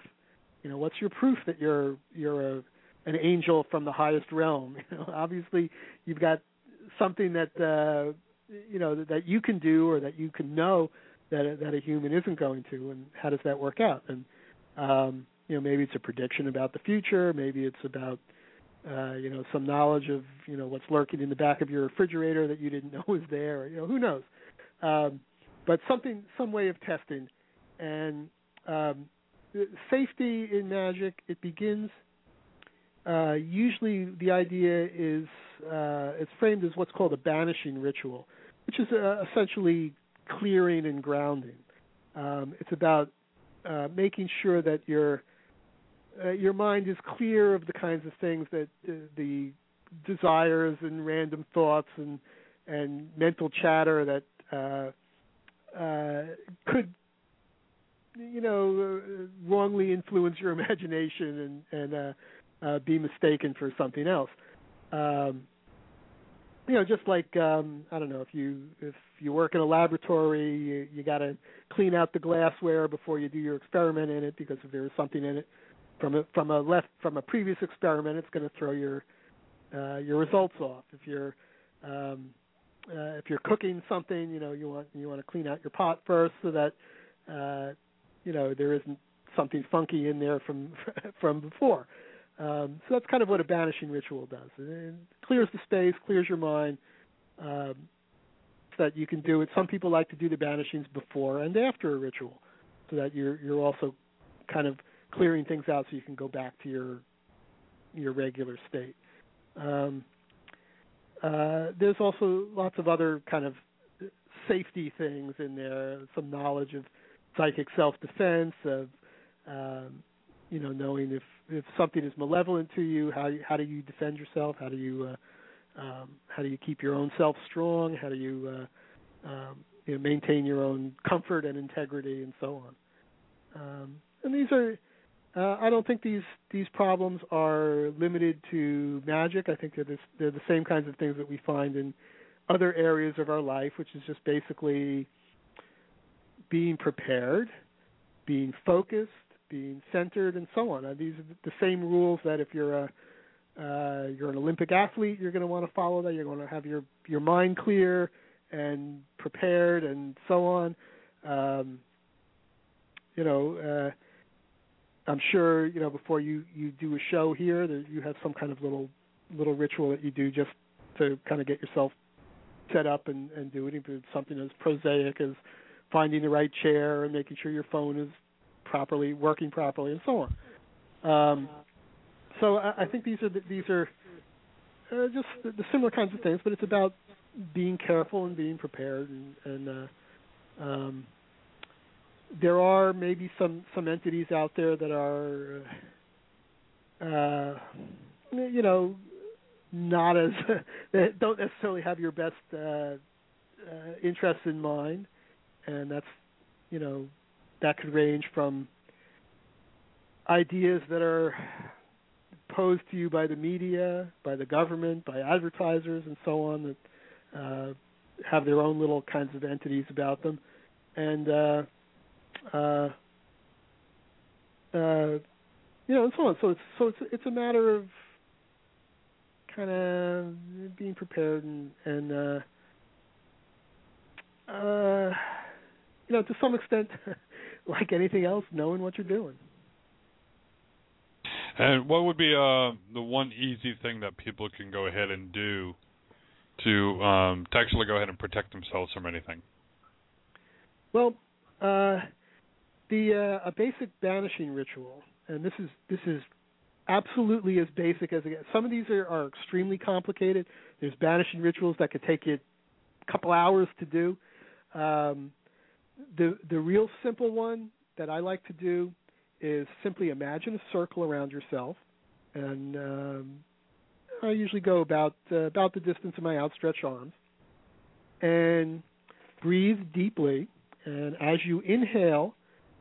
You know, what's your proof that you're you're a an angel from the highest realm? You know, obviously, you've got something that uh, you know that, that you can do or that you can know that that a human isn't going to, and how does that work out? And um, you know, maybe it's a prediction about the future. Maybe it's about uh, you know, some knowledge of you know what's lurking in the back of your refrigerator that you didn't know was there. You know, who knows? Um, but something, some way of testing, and um, safety in magic. It begins. Uh, usually, the idea is uh, it's framed as what's called a banishing ritual, which is uh, essentially clearing and grounding. Um, it's about uh, making sure that you're uh, your mind is clear of the kinds of things that uh, the desires and random thoughts and and mental chatter that uh, uh, could you know uh, wrongly influence your imagination and and uh, uh, be mistaken for something else. Um, you know, just like um, I don't know if you if you work in a laboratory, you, you got to clean out the glassware before you do your experiment in it because if there is something in it from a from a left from a previous experiment, it's going to throw your uh, your results off. If you're um, uh, if you're cooking something, you know you want you want to clean out your pot first so that uh, you know there isn't something funky in there from from before. Um, so that's kind of what a banishing ritual does. It clears the space, clears your mind, um, that you can do it. Some people like to do the banishings before and after a ritual, so that you're you're also kind of clearing things out so you can go back to your your regular state. Um, uh, there's also lots of other kind of safety things in there, some knowledge of psychic self-defense, of um, you know knowing if if something is malevolent to you, how how do you defend yourself? How do you uh, um, how do you keep your own self strong? How do you uh, um, you know, maintain your own comfort and integrity, and so on. Um, and these are uh, I don't think these these problems are limited to magic. I think they're this, they're the same kinds of things that we find in other areas of our life, which is just basically being prepared, being focused, being centered, and so on. These are the same rules that if you're a uh, you're an Olympic athlete, you're going to want to follow that. You're going to have your your mind clear and prepared, and so on. Um, you know. Uh, I'm sure you know before you you do a show here that you have some kind of little little ritual that you do just to kind of get yourself set up and and do it. Something as prosaic as finding the right chair and making sure your phone is properly working properly and so on. Um, so I, I think these are the, these are uh, just the, the similar kinds of things, but it's about being careful and being prepared and, and uh, um, there are maybe some some entities out there that are uh you know not as that don't necessarily have your best uh, uh interests in mind. And that's you know that could range from ideas that are posed to you by the media, by the government, by advertisers, and so on that uh, have their own little kinds of entities about them, and uh, uh, you know, and so on. So it's so it's it's a matter of kind of being prepared and and uh, uh, you know, to some extent, like anything else, knowing what you're doing. And what would be uh, the one easy thing that people can go ahead and do to um, to actually go ahead and protect themselves from anything? Well, uh, the uh, a basic banishing ritual, and this is this is absolutely as basic as it gets. Some of these are, are extremely complicated. There's banishing rituals that could take you a couple hours to do. Um, the the real simple one that I like to do is simply imagine a circle around yourself, and um, I usually go about uh, about the distance of my outstretched arms, and breathe deeply. And as you inhale,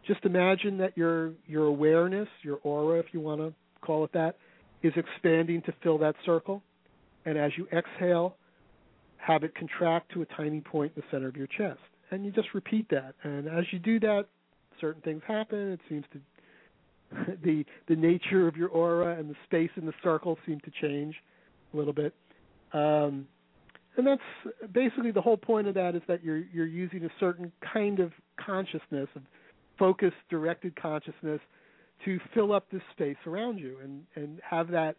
just imagine that your your awareness, your aura, if you want to call it that, is expanding to fill that circle. And as you exhale, have it contract to a tiny point in the center of your chest. And you just repeat that. And as you do that, certain things happen. It seems to the the nature of your aura and the space in the circle seem to change a little bit. Um, and that's basically the whole point of that is that you're you're using a certain kind of consciousness of focused, directed consciousness to fill up this space around you and and have that.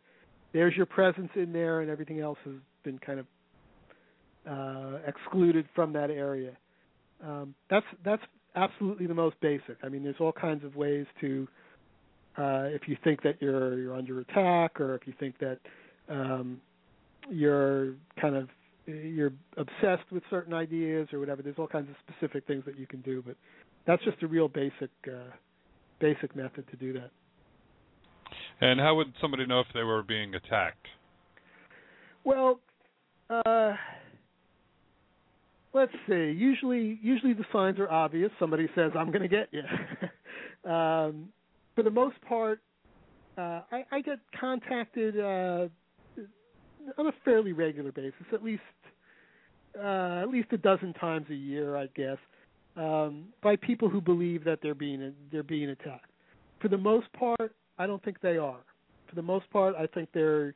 There's your presence in there, and everything else has been kind of uh, excluded from that area. Um, that's that's absolutely the most basic. I mean, there's all kinds of ways to. Uh, if you think that you're you're under attack, or if you think that um, you're kind of you're obsessed with certain ideas or whatever, there's all kinds of specific things that you can do. But that's just a real basic uh, basic method to do that. And how would somebody know if they were being attacked? Well, uh, let's see. Usually, usually the signs are obvious. Somebody says, "I'm going to get you." um, for the most part, uh, I, I get contacted uh, on a fairly regular basis, at least uh, at least a dozen times a year, I guess, um, by people who believe that they're being they're being attacked. For the most part, I don't think they are. For the most part, I think they're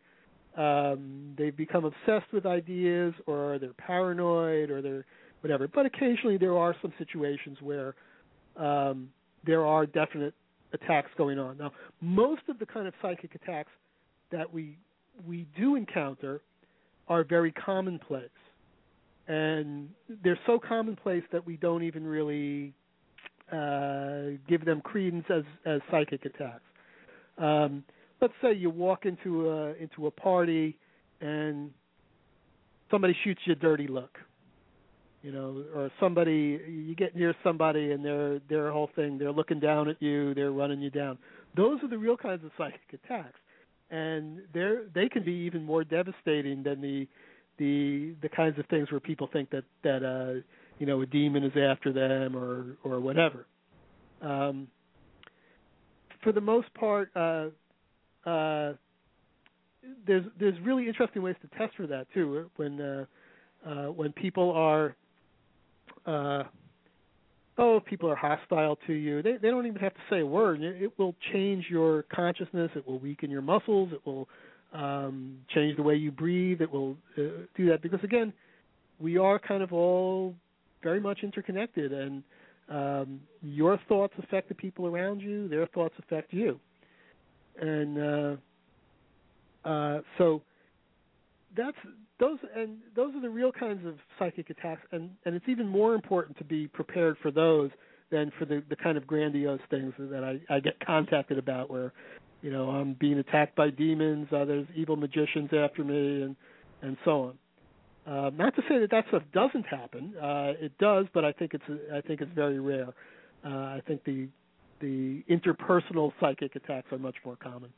um, they've become obsessed with ideas, or they're paranoid, or they're whatever. But occasionally, there are some situations where um, there are definite attacks going on. Now, most of the kind of psychic attacks that we we do encounter are very commonplace, and they're so commonplace that we don't even really uh, give them credence as as psychic attacks. Um, let's say you walk into a into a party and somebody shoots you a dirty look you know, or somebody you get near somebody and their their whole thing they're looking down at you, they're running you down. Those are the real kinds of psychic attacks, and they're they can be even more devastating than the the the kinds of things where people think that that uh you know a demon is after them or or whatever. Um, for the most part, uh, uh, there's there's really interesting ways to test for that too. When uh, uh, when people are uh, oh, people are hostile to you. They they don't even have to say a word. It, it will change your consciousness. It will weaken your muscles. It will um, change the way you breathe. It will uh, do that because again, we are kind of all very much interconnected, and um, your thoughts affect the people around you. Their thoughts affect you, and uh, uh, so that's those and those are the real kinds of psychic attacks and and it's even more important to be prepared for those than for the the kind of grandiose things that I I get contacted about where you know I'm being attacked by demons uh, there's evil magicians after me and and so on uh, not to say that that stuff doesn't happen uh, it does but I think it's I think it's very rare uh, I think the the interpersonal psychic attacks are much more common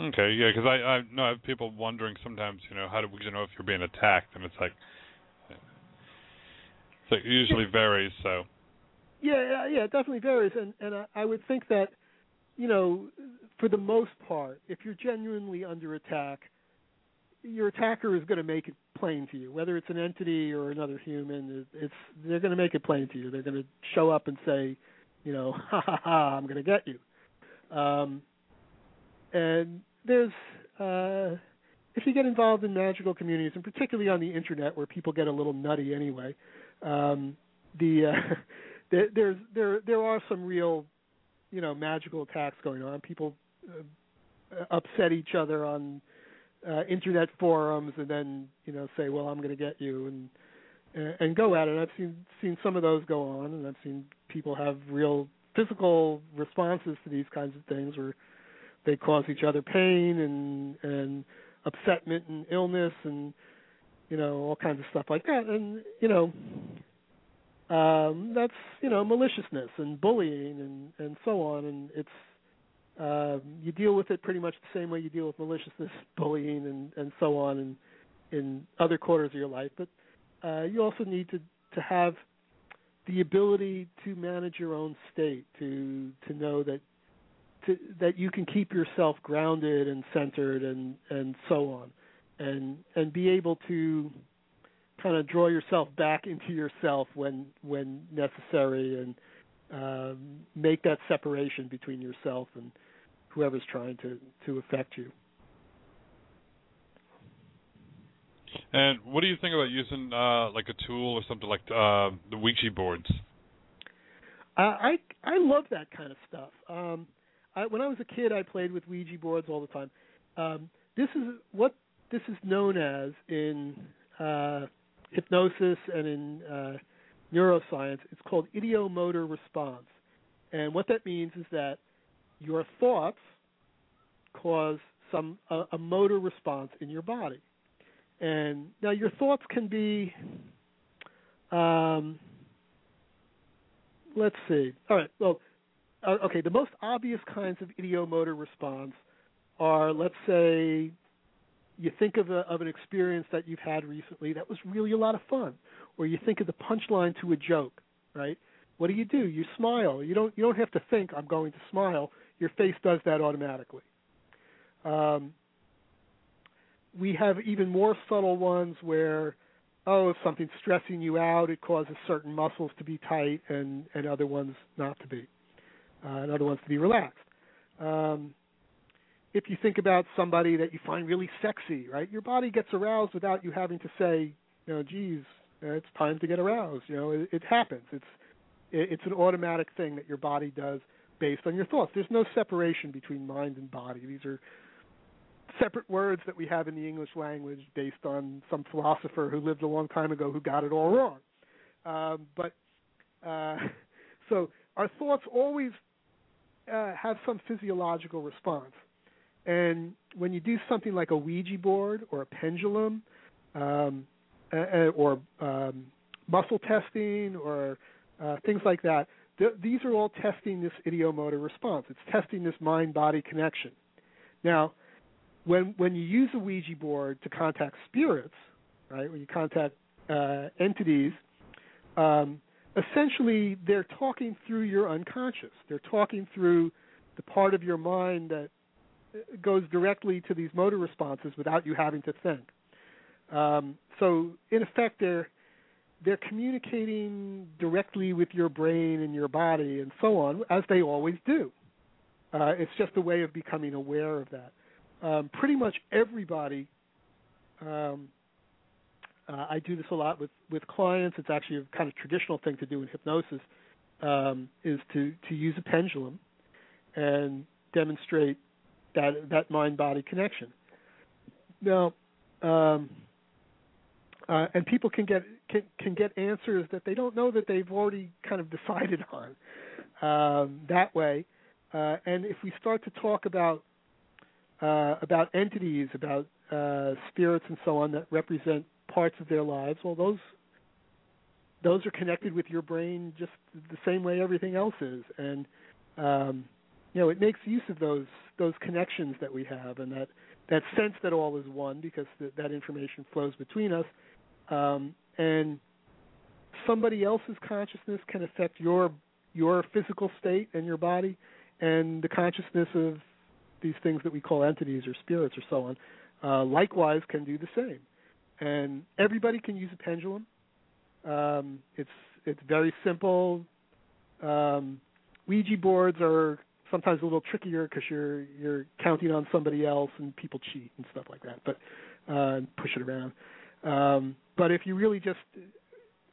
Okay, yeah, because I I know I have people wondering sometimes, you know, how do we know if you're being attacked? And it's like, so it usually varies. So. Yeah, yeah, it definitely varies, and and I, I would think that, you know, for the most part, if you're genuinely under attack, your attacker is going to make it plain to you, whether it's an entity or another human. It's they're going to make it plain to you. They're going to show up and say, you know, ha ha ha, I'm going to get you. Um, and there's uh, if you get involved in magical communities, and particularly on the internet where people get a little nutty anyway, um, the uh, there, there's there there are some real you know magical attacks going on. People uh, upset each other on uh, internet forums, and then you know say, "Well, I'm going to get you," and and go at it. I've seen seen some of those go on, and I've seen people have real physical responses to these kinds of things where they cause each other pain and and upsetment and illness and you know all kinds of stuff like that and you know um that's you know maliciousness and bullying and and so on and it's um you deal with it pretty much the same way you deal with maliciousness bullying and and so on in in other quarters of your life. But uh you also need to to have the ability to manage your own state to to know that to, that you can keep yourself grounded and centered and and so on. And and be able to kind of draw yourself back into yourself when when necessary and um, make that separation between yourself and whoever's trying to to affect you. And what do you think about using uh, like a tool or something like uh, the Ouija boards? Uh, I I love that kind of stuff. Um, I, when I was a kid, I played with Ouija boards all the time. Um, this is what this is known as in uh, hypnosis and in uh, neuroscience. It's called ideomotor response, and what that means is that your thoughts cause some a, a motor response in your body. And now your thoughts can be um, let's see. All right. Well, uh, okay, the most obvious kinds of ideomotor response are, let's say, you think of a, of an experience that you've had recently that was really a lot of fun, or you think of the punchline to a joke, right? What do you do? You smile. You don't you don't have to think I'm going to smile. Your face does that automatically. Um, we have even more subtle ones where, oh, if something's stressing you out, it causes certain muscles to be tight and and other ones not to be. uh, and other ones to be relaxed. Um, if you think about somebody that you find really sexy, right? Your body gets aroused without you having to say, you know, geez, it's time to get aroused. You know, it, it happens. It's it, it's an automatic thing that your body does based on your thoughts. There's no separation between mind and body. These are separate words that we have in the English language based on some philosopher who lived a long time ago who got it all wrong. Um, but uh, so our thoughts always uh, have some physiological response. And when you do something like a Ouija board or a pendulum, um, or um, muscle testing or uh, things like that, th- these are all testing this ideomotor response. It's testing this mind-body connection. Now, when when you use a Ouija board to contact spirits, right? When you contact uh, entities, um, essentially they're talking through your unconscious. They're talking through the part of your mind that goes directly to these motor responses without you having to think. Um, so in effect, they're they're communicating directly with your brain and your body and so on, as they always do. Uh, it's just a way of becoming aware of that. Um, pretty much everybody. Um, uh, I do this a lot with with clients. It's actually a kind of traditional thing to do in hypnosis. Um, is to to use a pendulum and demonstrate that that mind body connection. Now, um, uh, and people can get can, can get answers that they don't know that they've already kind of decided on um, that way. Uh, and if we start to talk about uh, about entities, about uh, spirits, and so on that represent parts of their lives, well, those those are connected with your brain just the same way everything else is, and um, you know it makes use of those those connections that we have, and that that sense that all is one because th- that information flows between us, um, and somebody else's consciousness can affect your your physical state and your body, and the consciousness of these things that we call entities or spirits or so on, uh, likewise can do the same. And everybody can use a pendulum. Um, it's it's very simple. Um, Ouija boards are sometimes a little trickier because you're you're counting on somebody else and people cheat and stuff like that, but uh, push it around. Um, but if you really just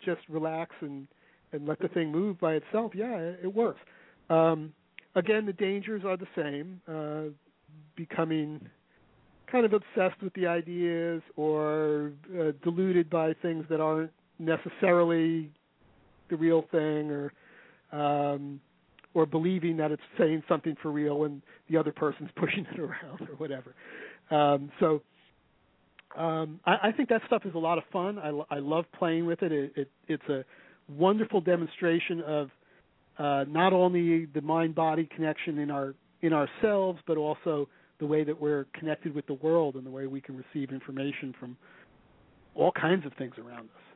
just relax and and let the thing move by itself, yeah, it, it works. Um, again, the dangers are the same. Uh, becoming kind of obsessed with the ideas or uh, deluded by things that aren't necessarily the real thing, or um, or believing that it's saying something for real when the other person's pushing it around or whatever. Um, so um, I, I think that stuff is a lot of fun. I, I love playing with it. it, it it's a wonderful demonstration of uh, not only the mind-body connection in our in ourselves, but also the way that we're connected with the world and the way we can receive information from all kinds of things around us.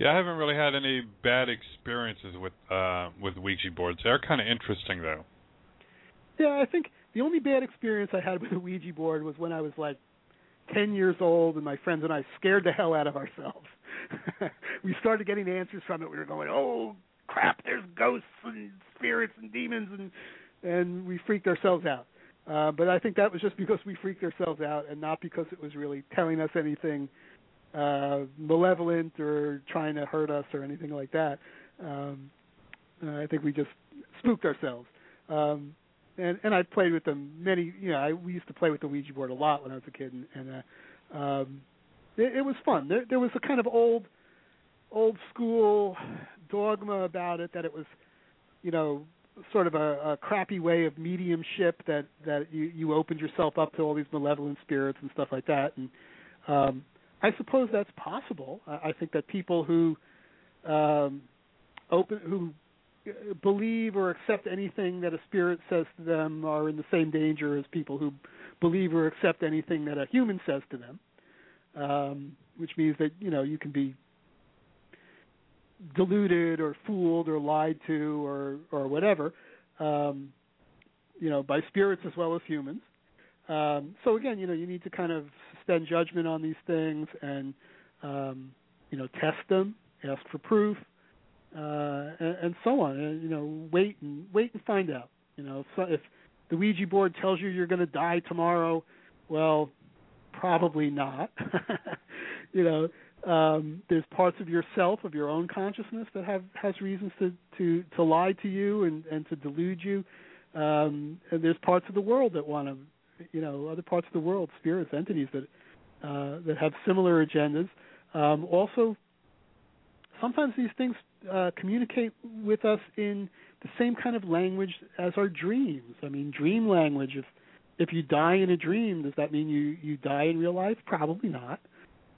Yeah, I haven't really had any bad experiences with uh with Ouija boards. They're kind of interesting though. Yeah, I think the only bad experience I had with a Ouija board was when I was like 10 years old and my friends and I scared the hell out of ourselves. we started getting answers from it. We were going, "Oh crap, there's ghosts and spirits and demons and and we freaked ourselves out." Uh, but I think that was just because we freaked ourselves out and not because it was really telling us anything uh, malevolent or trying to hurt us or anything like that. Um, uh, I think we just spooked ourselves. Um, and and I played with them many. You know, I we used to play with the Ouija board a lot when I was a kid, and, and uh, um, it, it was fun. There there was a kind of old old school dogma about it that it was, you know, sort of a, a crappy way of mediumship that that you you opened yourself up to all these malevolent spirits and stuff like that. And um, I suppose that's possible. I, think that people who um, open who believe or accept anything that a spirit says to them are in the same danger as people who believe or accept anything that a human says to them. Um, which means that you know you can be deluded or fooled or lied to or or whatever, um, you know, by spirits as well as humans. Um, so again, you know, you need to kind of suspend judgment on these things and um, you know test them, ask for proof, uh, and, and so on. And, you know, wait and wait and find out. You know, so if the Ouija board tells you you're going to die tomorrow, well, probably not. you know, um, there's parts of yourself, of your own consciousness, that have has reasons to to to lie to you and and to delude you. Um, and there's parts of the world that want to, you know, other parts of the world, spirits, entities that uh, that have similar agendas. Um, also, sometimes these things uh, communicate with us in the same kind of language as our dreams. I mean, dream language. If if you die in a dream, does that mean you you die in real life? Probably not.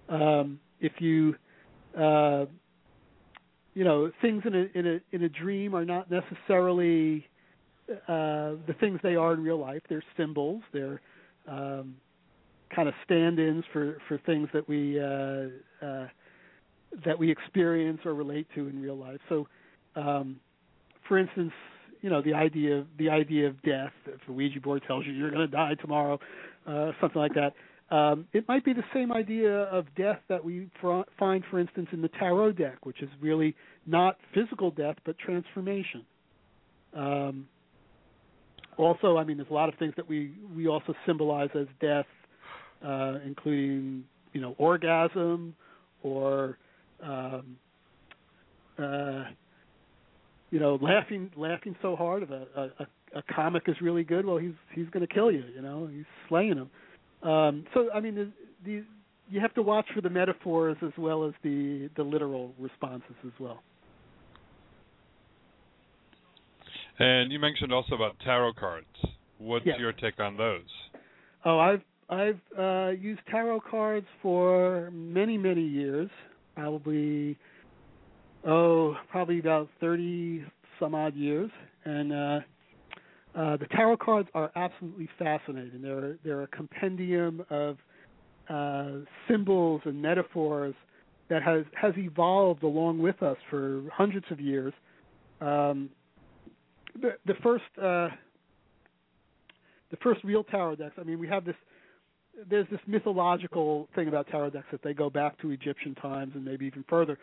Um, if you uh, you know things in a in a in a dream are not necessarily uh, the things they are in real life. They're symbols. They're um, kind of stand-ins for for things that we uh, uh, that we experience or relate to in real life. So, um, for instance, you know the idea of the idea of death. If a Ouija board tells you you're going to die tomorrow, uh, something like that. Um, it might be the same idea of death that we fr- find, for instance, in the tarot deck, which is really not physical death but transformation. Um, also, I mean, there's a lot of things that we we also symbolize as death, uh, including you know orgasm or um, uh, you know laughing laughing so hard. If a, a a comic is really good, well, he's he's going to kill you. You know, he's slaying him. Um, so I mean, the, you have to watch for the metaphors as well as the the literal responses as well. And you mentioned also about tarot cards. What's yes. your take on those? Oh, I've I've uh, used tarot cards for many many years, probably oh probably about thirty some odd years, and uh, uh, the tarot cards are absolutely fascinating. They're they're a compendium of uh, symbols and metaphors that has has evolved along with us for hundreds of years. Um, the first uh, the first real tarot decks. I mean, we have this. There's this mythological thing about tarot decks that they go back to Egyptian times and maybe even further.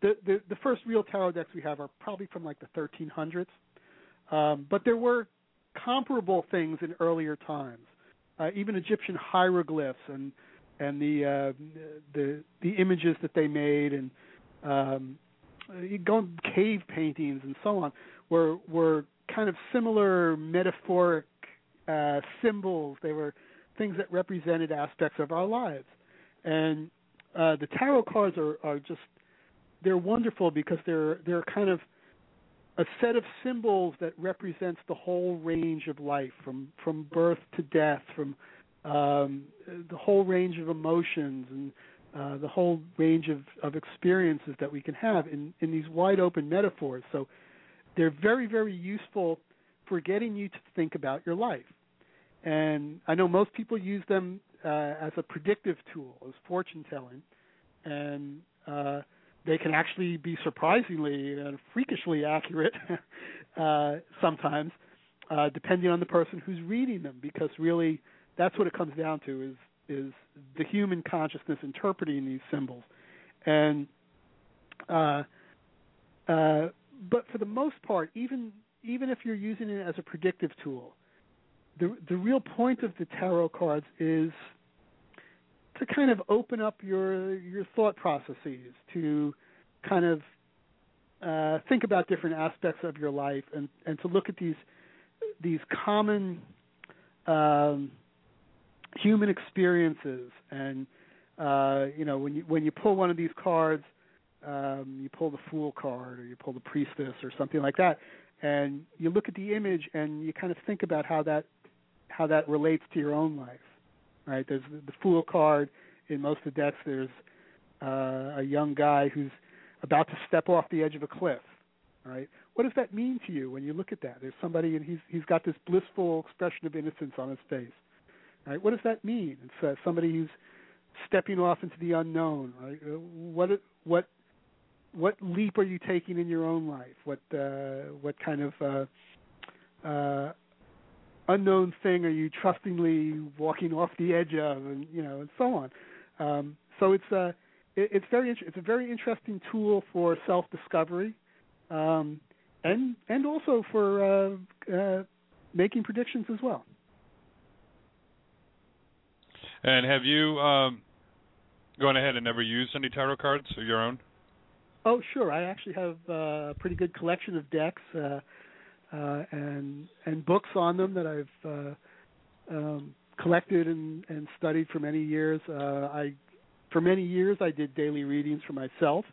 The the, the first real tarot decks we have are probably from like the 1300s, um, but there were comparable things in earlier times. Uh, even Egyptian hieroglyphs and and the uh, the the images that they made and um, you go cave paintings and so on were were kind of similar metaphoric uh, symbols. They were things that represented aspects of our lives, and uh, the tarot cards are are just they're wonderful because they're they're kind of a set of symbols that represents the whole range of life from from birth to death from um, the whole range of emotions and uh, the whole range of, of experiences that we can have in, in these wide open metaphors. So they're very, very useful for getting you to think about your life. And I know most people use them uh, as a predictive tool, as fortune telling, and uh, they can actually be surprisingly and freakishly accurate uh, sometimes, uh, depending on the person who's reading them. Because really, that's what it comes down to is is the human consciousness interpreting these symbols, and uh, uh, but for the most part, even even if you're using it as a predictive tool, the the real point of the tarot cards is to kind of open up your your thought processes to kind of uh, think about different aspects of your life and and to look at these these common um, human experiences. And uh, you know when you when you pull one of these cards um, you pull the fool card or you pull the priestess or something like that and you look at the image and you kind of think about how that how that relates to your own life right? There's the, fool card. In most of the decks there's uh, a young guy who's about to step off the edge of a cliff right? What does that mean to you when you look at that? There's somebody and he's he's got this blissful expression of innocence on his face right? What does that mean? It's uh, somebody who's stepping off into the unknown right? Uh, what what what leap are you taking in your own life? What uh, what kind of uh, uh, unknown thing are you trustingly walking off the edge of, and you know, and so on. Um, so it's a uh, it, it's very it's a very interesting tool for self discovery. um, and and also for uh, uh, making predictions as well. And have you um, gone ahead and ever used any tarot cards of your own? Oh, sure. I actually have uh, a pretty good collection of decks uh, uh, and and books on them that I've uh, um, collected and, and studied for many years. Uh, I, for many years, I did daily readings for myself,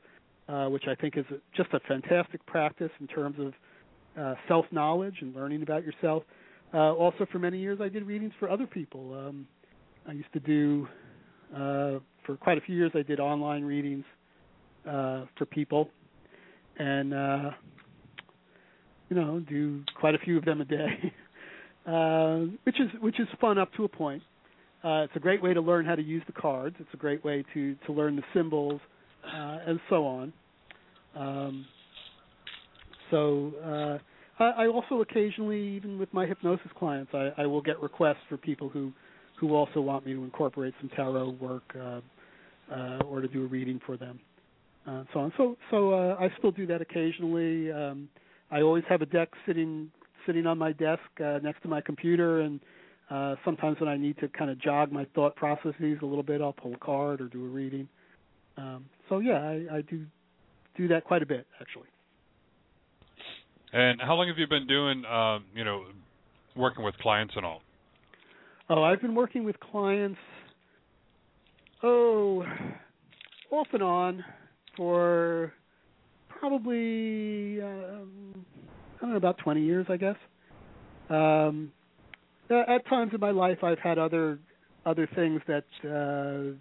uh, which I think is a, just a fantastic practice in terms of uh, self knowledge and learning about yourself. Uh, also, for many years, I did readings for other people. Um, I used to do uh, for quite a few years. I did online readings uh, for people, and uh, you know, do quite a few of them a day, uh, which is which is fun up to a point. Uh, it's a great way to learn how to use the cards. It's a great way to to learn the symbols uh, and so on. Um, so uh, I, I also occasionally, even with my hypnosis clients, I, I will get requests for people who who also want me to incorporate some tarot work uh, uh, or to do a reading for them, uh, so on. So so uh, I still do that occasionally. Um, I always have a deck sitting sitting on my desk uh, next to my computer, and uh, sometimes when I need to kind of jog my thought processes a little bit, I'll pull a card or do a reading. Um, so yeah, I, I do do that quite a bit actually. And how long have you been doing, um, you know, working with clients and all? Oh, I've been working with clients. Oh, off and on for probably um, I don't know about 20 years, I guess. Um, at times in my life, I've had other other things that uh,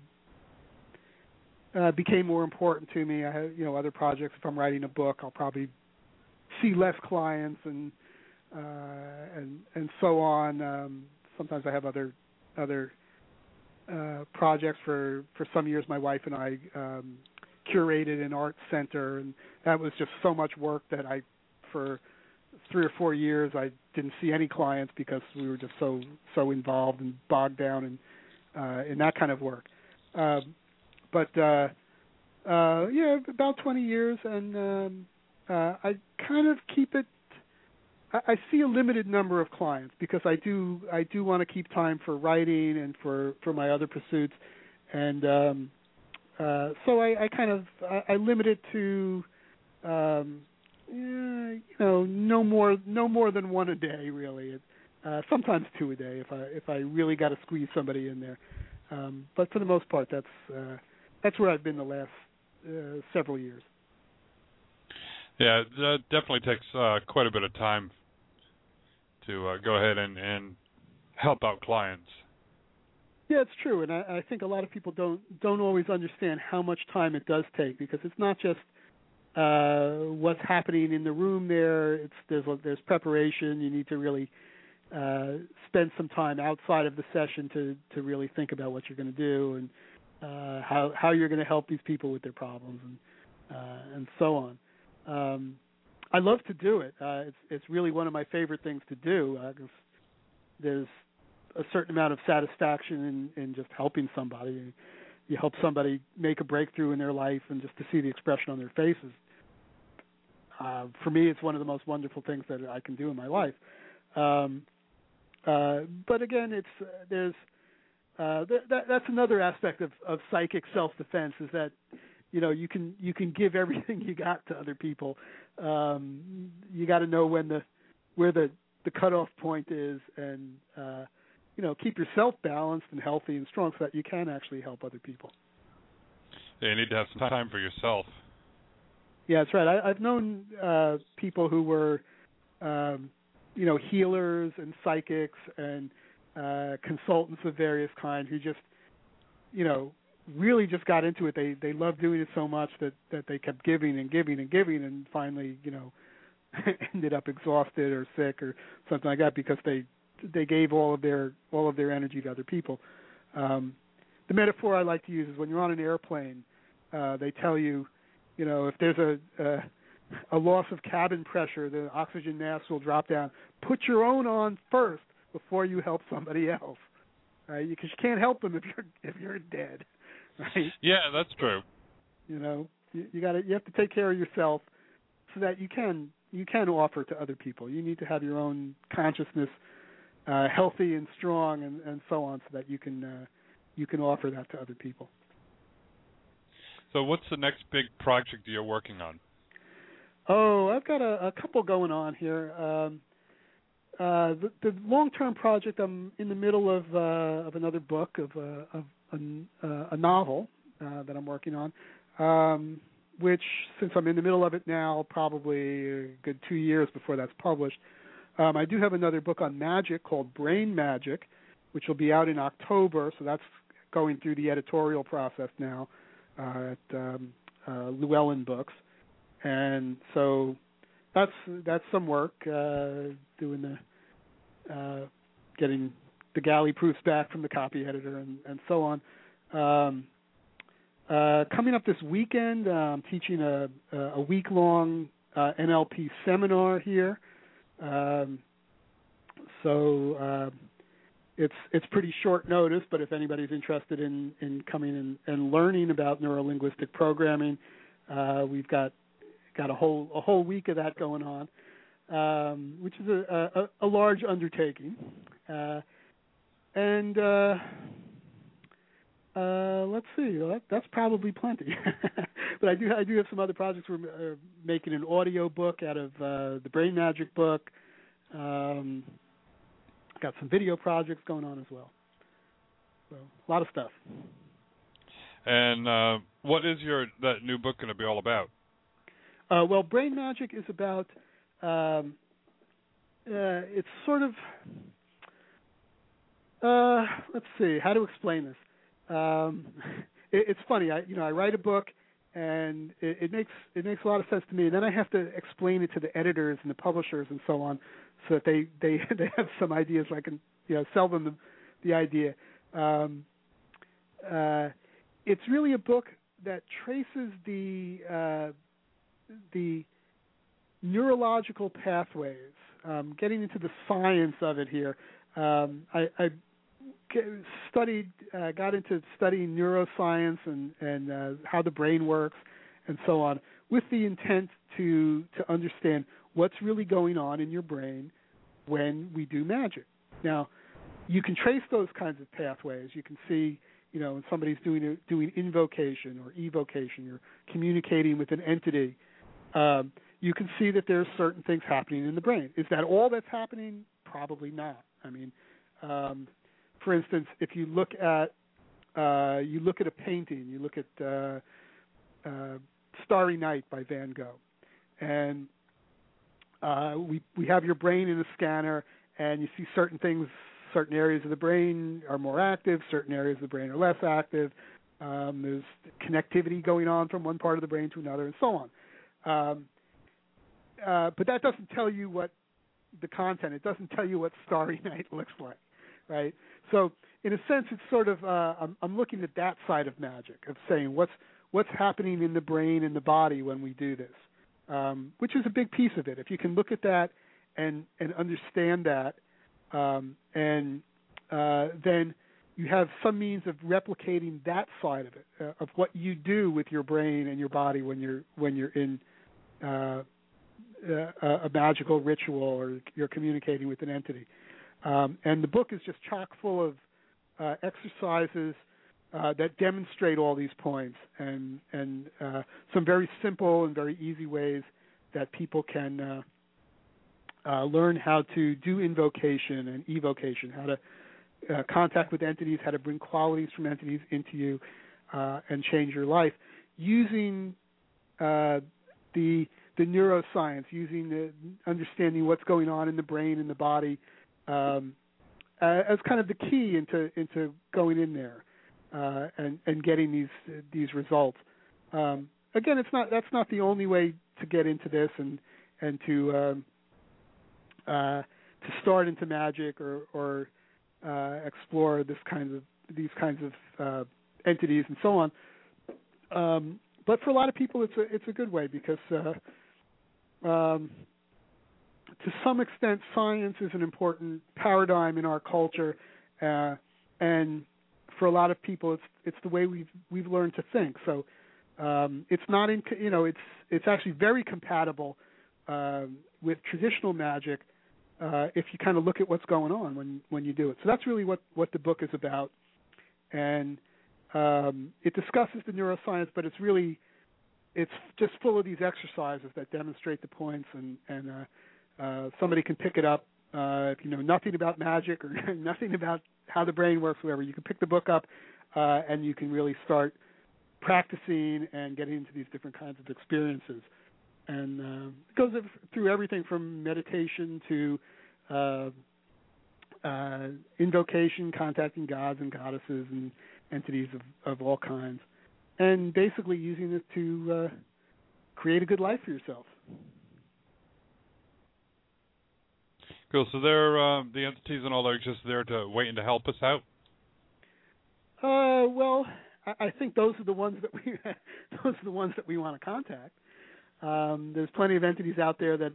uh, became more important to me. I have, you know, other projects. If I'm writing a book, I'll probably see less clients and uh, and and so on. Um, sometimes I have other other uh, projects. For for some years, my wife and I um, curated an art center, and that was just so much work that I, for three or four years, I didn't see any clients because we were just so so involved and bogged down in uh, in that kind of work. Um, but uh, uh, yeah, about 20 years, and um, uh, I kind of keep it. I, see a limited number of clients because I do I do want to keep time for writing and for for my other pursuits, and um, uh, so I, I kind of I, I limit it to um, you know no more no more than one a day really. Uh, sometimes two a day if I if I really got to squeeze somebody in there. Um, but for the most part, that's uh, that's where I've been the last uh, several years. Yeah, that definitely takes uh, quite a bit of time to uh, go ahead and, and help out clients. Yeah, it's true, and I, I think a lot of people don't don't always understand how much time it does take because it's not just uh, what's happening in the room there. It's there's there's preparation. You need to really uh, spend some time outside of the session to to really think about what you're going to do and uh, how how you're going to help these people with their problems and uh, and so on. Um, I love to do it. Uh, it's it's really one of my favorite things to do. Uh, there's a certain amount of satisfaction in, in just helping somebody. You help somebody make a breakthrough in their life, and just to see the expression on their faces. Uh, for me, it's one of the most wonderful things that I can do in my life. Um, uh, but again, it's uh, there's uh, th- that, that's another aspect of, of psychic self-defense is that you know you can you can give everything you got to other people. Um, you got to know when the where the the cutoff point is, and uh, you know keep yourself balanced and healthy and strong so that you can actually help other people. Yeah, you need to have some time for yourself. Yeah, that's right. I, I've known uh, people who were, um, you know, healers and psychics and uh, consultants of various kind who just, you know, really just got into it. They they loved doing it so much that that they kept giving and giving and giving, and finally, you know, ended up exhausted or sick or something like that because they they gave all of their all of their energy to other people. Um, the metaphor I like to use is when you're on an airplane, uh, they tell you, you know, if there's a, a a loss of cabin pressure, the oxygen mask will drop down. Put your own on first before you help somebody else, right? Because you can't help them if you're if you're dead, right? Yeah, that's true. You know, you, you got to you have to take care of yourself so that you can you can offer to other people. You need to have your own consciousness uh, healthy and strong, and, and so on, so that you can uh, you can offer that to other people. So, what's the next big project you're working on? Oh, I've got a, a couple going on here. Um, uh, the, the long-term project, I'm in the middle of uh, of another book of, uh, of a, uh, a novel uh, that I'm working on, um, which since I'm in the middle of it now, probably a good two years before that's published. Um, I do have another book on magic called Brain Magick, which will be out in October. So that's going through the editorial process now uh, at um, uh, Llewellyn Books, and so that's that's some work uh, doing the uh, getting the galley proofs back from the copy editor and, and so on. Um, uh, coming up this weekend, I'm teaching a, a week long uh, NLP seminar here. Um, so uh, it's it's pretty short notice, but if anybody's interested in, in coming and, and learning about neurolinguistic programming, uh, we've got got a whole a whole week of that going on um, which is a, a, a large undertaking. Uh, and uh, uh, let's see, that, that's probably plenty. but I do I do have some other projects. We're uh, making an audio book out of uh, the Brain Magick book. Um, got some video projects going on as well. So a lot of stuff. And uh, what is your that new book going to be all about? Uh, well, Brain Magick is about um, uh, it's sort of uh, let's see how to explain this. Um, it, it's funny, I you know I write a book and it, it makes it makes a lot of sense to me. And then I have to explain it to the editors and the publishers and so on, so that they they they have some ideas. So I can you know sell them the, the idea. Um, uh, it's really a book that traces the uh, the neurological pathways, um, getting into the science of it here. Um, I, I studied, uh, got into studying neuroscience and and uh, how the brain works and so on, with the intent to to understand what's really going on in your brain when we do magic. Now, you can trace those kinds of pathways. You can see, you know, when somebody's doing a, doing invocation or evocation, you're communicating with an entity. Um, you can see that there's certain things happening in the brain. Is that all that's happening? Probably not. I mean, um, for instance, if you look at uh, you look at a painting, you look at uh, uh, Starry Night by Van Gogh, and uh, we we have your brain in a scanner, and you see certain things, certain areas of the brain are more active, certain areas of the brain are less active. Um, there's connectivity going on from one part of the brain to another, and so on. Um, uh, but that doesn't tell you what the content. It doesn't tell you what Starry Night looks like, right? So in a sense, it's sort of uh, I'm, I'm looking at that side of magic of saying what's what's happening in the brain and the body when we do this, um, which is a big piece of it. If you can look at that and and understand that, um, and uh, then you have some means of replicating that side of it, uh, of what you do with your brain and your body when you're when you're in uh, uh, a magical ritual or you're communicating with an entity. Um, and the book is just chock full of uh, exercises uh, that demonstrate all these points and and uh, some very simple and very easy ways that people can uh, uh, learn how to do invocation and evocation, how to uh, contact with entities, how to bring qualities from entities into you, and change your life using the the neuroscience, using the understanding what's going on in the brain and the body um, uh, as kind of the key into into going in there uh, and and getting these these results. Um, again, it's not that's not the only way to get into this and and to um, uh, to start into magic or or uh, explore this kinds of these kinds of uh, entities and so on. Um, but for a lot of people, it's a it's a good way because uh, um, to some extent, science is an important paradigm in our culture, uh, and for a lot of people, it's it's the way we've we've learned to think. So, um, it's not in you know it's it's actually very compatible um, with traditional magic uh, if you kind of look at what's going on when when you do it. So that's really what what the book is about, and um, it discusses the neuroscience, but it's really it's just full of these exercises that demonstrate the points, and and uh, uh, somebody can pick it up uh, if you know nothing about magic or nothing about how the brain works, whatever. You can pick the book up, uh, and you can really start practicing and getting into these different kinds of experiences. And uh, it goes through everything from meditation to uh, uh, invocation, contacting gods and goddesses and entities of, of all kinds, and basically using it to uh, create a good life for yourself. Cool. So they're uh, the entities and all are just there to waiting to help us out. Uh, well, I, I think those are the ones that we those are the ones that we want to contact. Um, there's plenty of entities out there that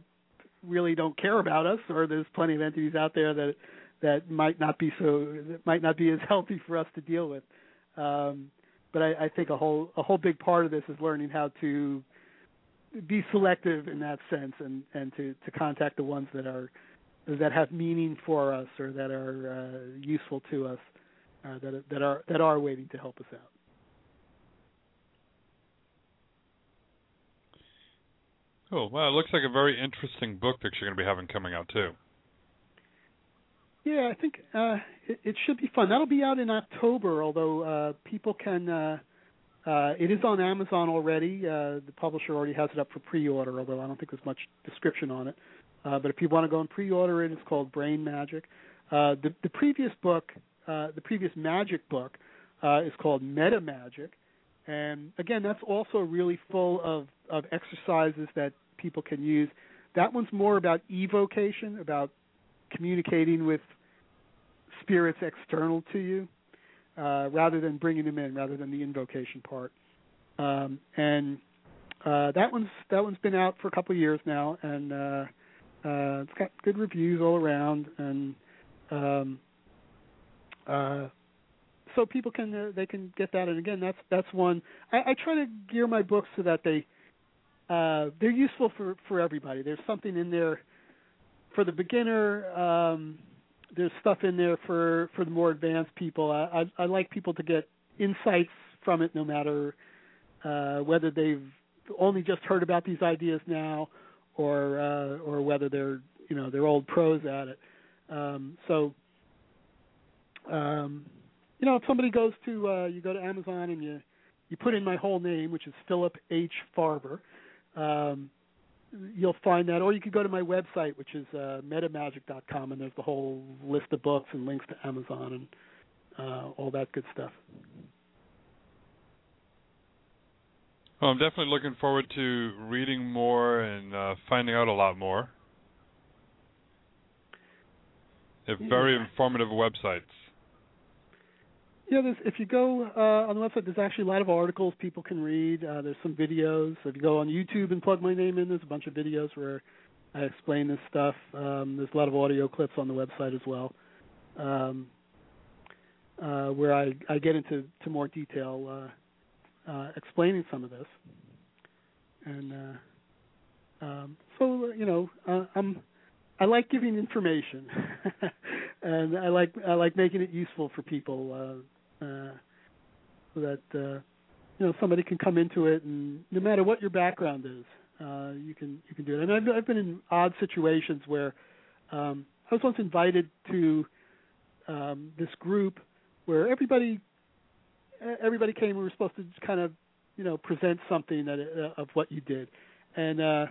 really don't care about us, or there's plenty of entities out there that that might not be so that might not be as healthy for us to deal with. Um, but I, I think a whole a whole big part of this is learning how to be selective in that sense, and and to to contact the ones that are that have meaning for us or that are uh, useful to us, uh, that that are that are waiting to help us out. Cool. Well, it looks like a very interesting book that you're going to be having coming out too. Yeah, I think uh, it, it should be fun. That'll be out in October, although uh, people can. Uh, uh, it is on Amazon already. Uh, the publisher already has it up for pre-order, although I don't think there's much description on it. Uh, but if you want to go and pre-order it, it's called Brain Magick. Uh, the, the previous book, uh, the previous Magic book, uh, is called Meta Magick, and again, that's also really full of of exercises that people can use. That one's more about evocation, about communicating with spirits external to you, uh, rather than bringing them in, rather than the invocation part. Um, and uh, that one's that one's been out for a couple of years now, and uh, uh, it's got good reviews all around, and um, uh, so people can uh, they can get that. And again, that's that's one. I, I try to gear my books so that they uh, they're useful for for everybody. There's something in there for the beginner. Um, there's stuff in there for for the more advanced people. I, I, I like people to get insights from it, no matter uh, whether they've only just heard about these ideas now or uh, or whether they're you know they're old pros at it. Um, so um, you know if somebody goes to uh, you go to Amazon and you you put in my whole name, which is Philip H. Farber. Um, you'll find that, or you could go to my website, which is uh, metamagic.com, and there's the whole list of books and links to Amazon and uh, all that good stuff. Well, I'm definitely looking forward to reading more and uh, finding out a lot more. They're very informative websites. Yeah, there's, if you go uh, on the website, there's actually a lot of articles people can read. Uh, there's some videos. If you go on YouTube and plug my name in, there's a bunch of videos where I explain this stuff. Um, there's a lot of audio clips on the website as well, um, uh, where I, I get into to more detail uh, explaining some of this. And uh, um, so you know, uh, I'm I like giving information, and I like I like making it useful for people, uh, uh, so that uh, you know somebody can come into it, and no matter what your background is, uh, you can you can do it. And I've I've been in odd situations where um, I was once invited to um, this group where everybody everybody came. We were supposed to just kind of, you know, present something that uh, of what you did, and uh,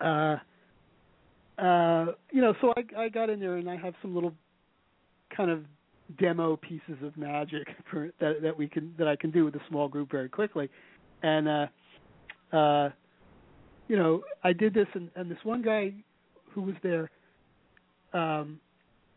uh, uh, you know, so I I got in there and I have some little kind of demo pieces of magic for, that that we can that I can do with a small group very quickly, and uh, uh, you know, I did this and, and this one guy who was there. Um,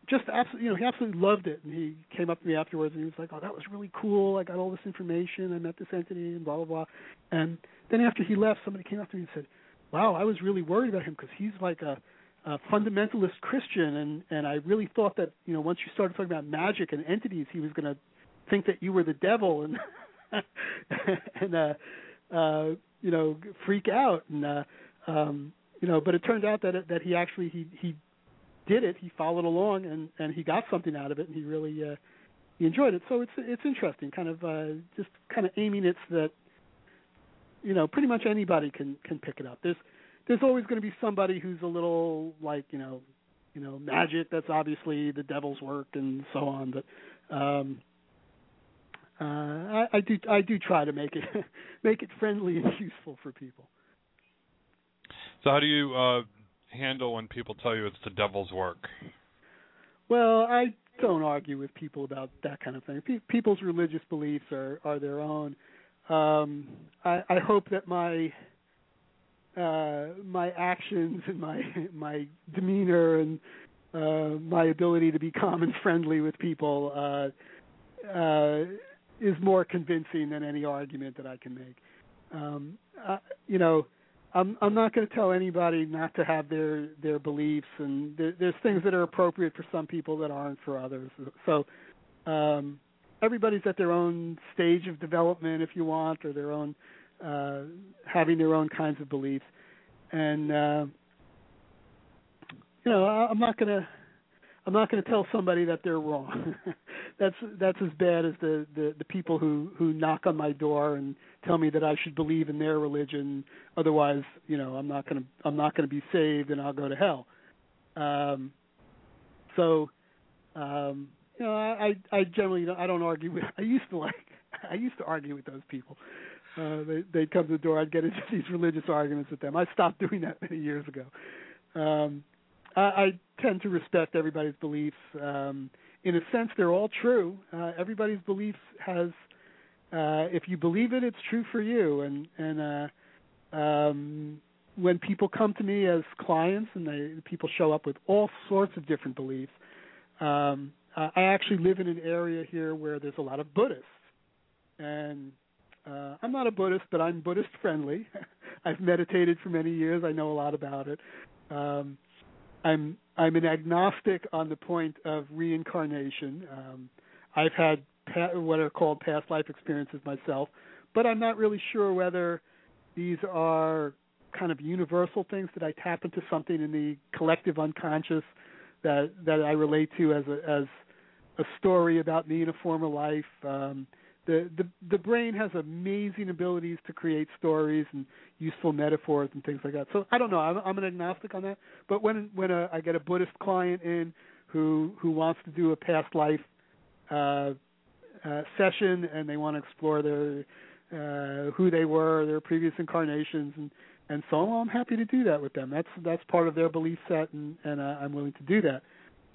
just absolutely, you know, he absolutely loved it, and he came up to me afterwards and he was like, "Oh, that was really cool. I got all this information. I met this entity, and blah blah blah." And then after he left, somebody came up to me and said, "Wow, I was really worried about him because he's like a, a fundamentalist Christian, and and I really thought that you know once you started talking about magic and entities, he was going to think that you were the devil." And and uh, uh, you know freak out and uh, um, you know. But it turned out that that he actually he he did it. He followed along and and he got something out of it, and he really uh, he enjoyed it. So it's it's interesting, kind of uh, just kind of aiming it so that you know pretty much anybody can can pick it up. There's there's always going to be somebody who's a little like you know you know magic that's obviously the devil's work and so on but um uh I, I do I do try to make it make it friendly and useful for people. So how do you uh handle when people tell you it's the devil's work? Well, I don't argue with people about that kind of thing. Pe- people's religious beliefs are are their own. Um I I hope that my uh, my actions and my my demeanor and uh, my ability to be calm and friendly with people uh, uh, is more convincing than any argument that I can make. Um, uh, you know, I'm I'm not going to tell anybody not to have their their beliefs, and there, there's things that are appropriate for some people that aren't for others. So. Um, everybody's at their own stage of development, if you want, or their own uh, having their own kinds of beliefs, and uh, you know I, I'm not gonna I'm not gonna tell somebody that they're wrong. that's that's as bad as the, the the people who who knock on my door and tell me that I should believe in their religion. Otherwise, you know, I'm not gonna I'm not gonna be saved and I'll go to hell. Um, so, um, you know, I I generally I don't argue with. I used to like I used to argue with those people. Uh, they, they'd come to the door. I'd get into these religious arguments with them. I stopped doing that many years ago. Um, I, I tend to respect everybody's beliefs. Um, in a sense, they're all true. Uh, everybody's beliefs has, uh, if you believe it, it's true for you. And and uh, um, when people come to me as clients, and they people show up with all sorts of different beliefs. Um, I actually live in an area here where there's a lot of Buddhists, and uh, I'm not a Buddhist, but I'm Buddhist friendly. I've meditated for many years. I know a lot about it. Um, I'm I'm an agnostic on the point of reincarnation. Um, I've had what are called past life experiences myself, but I'm not really sure whether these are kind of universal things that I tap into something in the collective unconscious that that I relate to as a as a story about me in a former life. Um, the the the brain has amazing abilities to create stories and useful metaphors and things like that. So I don't know. I'm I'm an agnostic on that. But when when a, I get a Buddhist client in who who wants to do a past life uh, uh, session and they want to explore their uh, who they were, their previous incarnations, and and so on, I'm happy to do that with them. That's that's part of their belief set, and and uh, I'm willing to do that.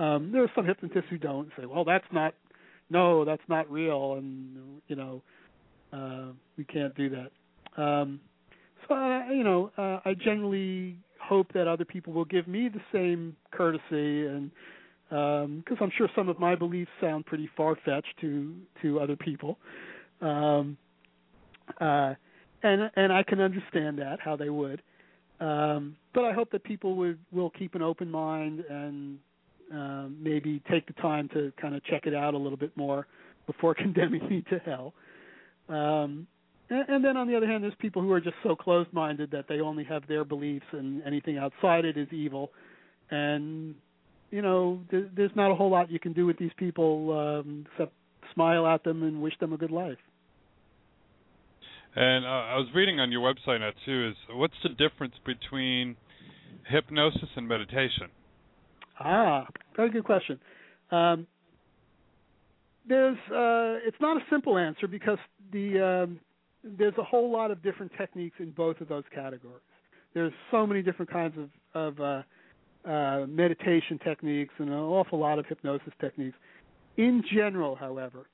Um, there are some hypnotists who don't say, well, that's not no, that's not real, and you know, uh, we can't do that. Um, so uh, you know, uh, I generally hope that other people will give me the same courtesy, and because um, I'm sure some of my beliefs sound pretty far fetched to to other people, um, uh, and and I can understand that how they would. Um, but I hope that people would will keep an open mind and um, maybe take the time to kind of check it out a little bit more before condemning me to hell. Um, and, and then on the other hand, there's people who are just so closed-minded that they only have their beliefs, and anything outside it is evil. And you know, th- there's not a whole lot you can do with these people um, except smile at them and wish them a good life. And uh, I was reading on your website now too. Is what's the difference between hypnosis and meditation? Ah, very good question. Um, there's uh, it's not a simple answer because the um, there's a whole lot of different techniques in both of those categories. There's so many different kinds of of uh, uh, meditation techniques and an awful lot of hypnosis techniques. In general, however,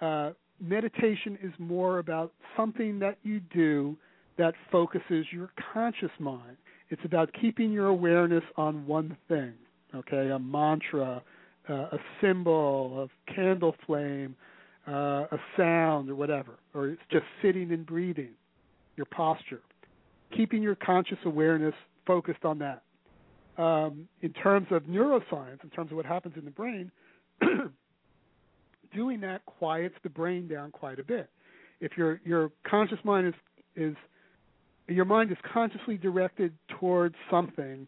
uh, meditation is more about something that you do that focuses your conscious mind. It's about keeping your awareness on one thing okay, a mantra, uh, a symbol, a candle flame, uh, a sound, or whatever, or it's just sitting and breathing, your posture, keeping your conscious awareness focused on that. Um, in terms of neuroscience, in terms of what happens in the brain, doing that quiets the brain down quite a bit. if your your conscious mind is is your mind is consciously directed towards something,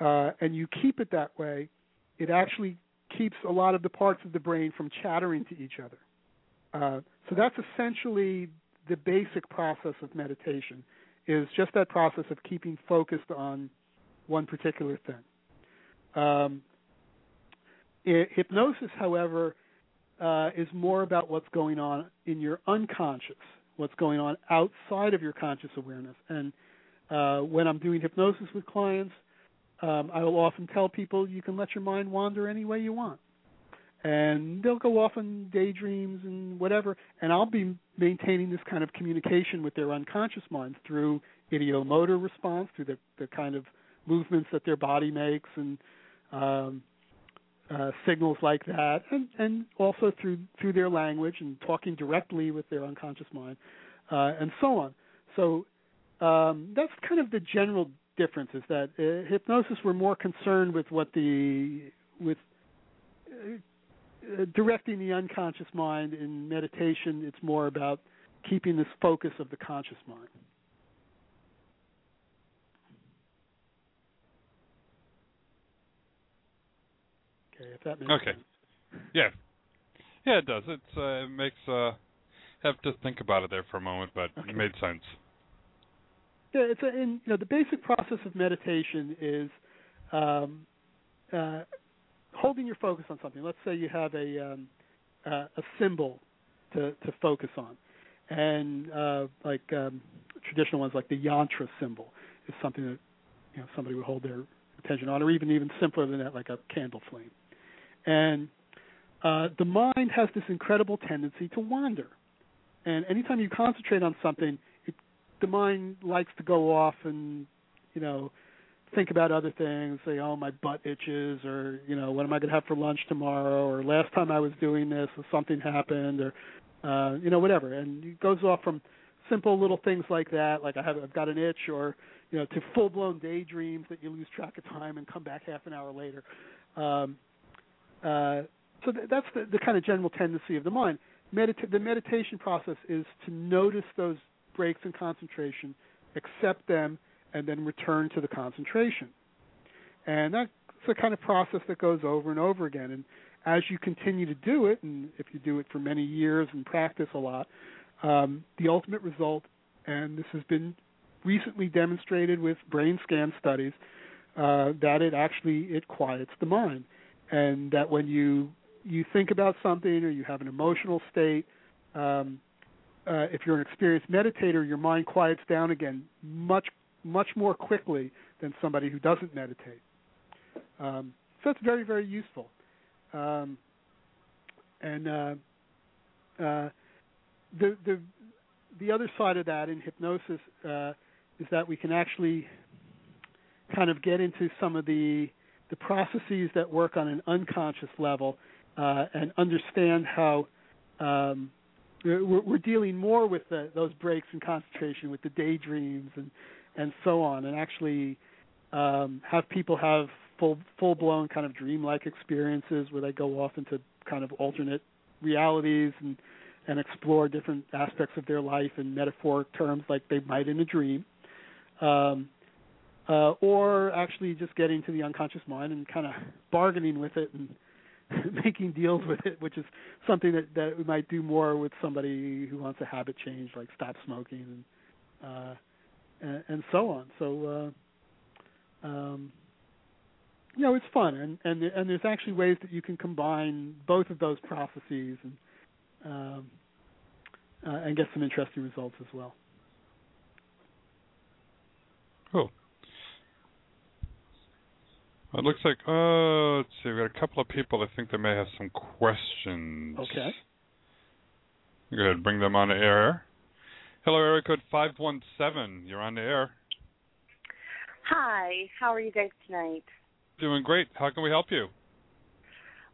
uh, and you keep it that way, it actually keeps a lot of the parts of the brain from chattering to each other. Uh, so that's essentially the basic process of meditation is just that process of keeping focused on one particular thing. Um, it, hypnosis, however, uh, is more about what's going on in your unconscious, what's going on outside of your conscious awareness. And uh, when I'm doing hypnosis with clients, um, I will often tell people you can let your mind wander any way you want. And they'll go off on daydreams and whatever, and I'll be maintaining this kind of communication with their unconscious mind through ideomotor response, through the, the kind of movements that their body makes, and um, uh, signals like that, and, and also through through their language and talking directly with their unconscious mind, uh, and so on. So um, that's kind of the general difference. Is that uh, hypnosis we're more concerned with what the with uh, directing the unconscious mind. In meditation, it's more about keeping this focus of the conscious mind. Okay, if that makes okay. sense. Yeah. Yeah, it does. It's uh, it makes uh have to think about it there for a moment, but Okay. it made sense. Yeah, it's a, and you know the basic process of meditation is um, uh, holding your focus on something. Let's say you have a um, uh, a symbol to to focus on, and uh, like um, traditional ones like the yantra symbol is something that you know somebody would hold their attention on, or even even simpler than that, like a candle flame. And uh, the mind has this incredible tendency to wander, and anytime you concentrate on something, it, the mind likes to go off and you know think about other things, say, oh, my butt itches, or you know, what am I going to have for lunch tomorrow, or last time I was doing this, or something happened, or uh, you know, whatever, and it goes off from simple little things like that, like I have I've got an itch, or you know, to full blown daydreams that you lose track of time and come back half an hour later. Um, uh, so th- that's the, the kind of general tendency of the mind. Medita- the meditation process is to notice those breaks in concentration, accept them, and then return to the concentration. And that's the kind of process that goes over and over again. And as you continue to do it, and if you do it for many years and practice a lot, um, the ultimate result, and this has been recently demonstrated with brain scan studies, uh, that it actually it quiets the mind, and that when you you think about something or you have an emotional state, um, uh, if you're an experienced meditator, your mind quiets down again much much more quickly than somebody who doesn't meditate. Um, so it's very very useful. Um, and uh, uh, the the the other side of that in hypnosis uh, is that we can actually kind of get into some of the the processes that work on an unconscious level uh, and understand how um, we're, we're dealing more with the, those breaks in concentration, with the daydreams and and so on, and actually um, have people have full full blown kind of dreamlike experiences where they go off into kind of alternate realities and and explore different aspects of their life in metaphoric terms like they might in a dream. Um, uh, or actually just getting to the unconscious mind and kind of bargaining with it and making deals with it, which is something that that we might do more with somebody who wants a habit change, like stop smoking and uh, and, and so on. So, uh, um, you know, it's fun, and and and there's actually ways that you can combine both of those processes and um, uh, and get some interesting results as well. Cool. It looks like, uh, let's see, we got a couple of people. I think they may have some questions. Okay. Go ahead, bring them on the air. Hello, area code 517. You're on the air. Hi, how are you guys tonight? Doing great. How can we help you?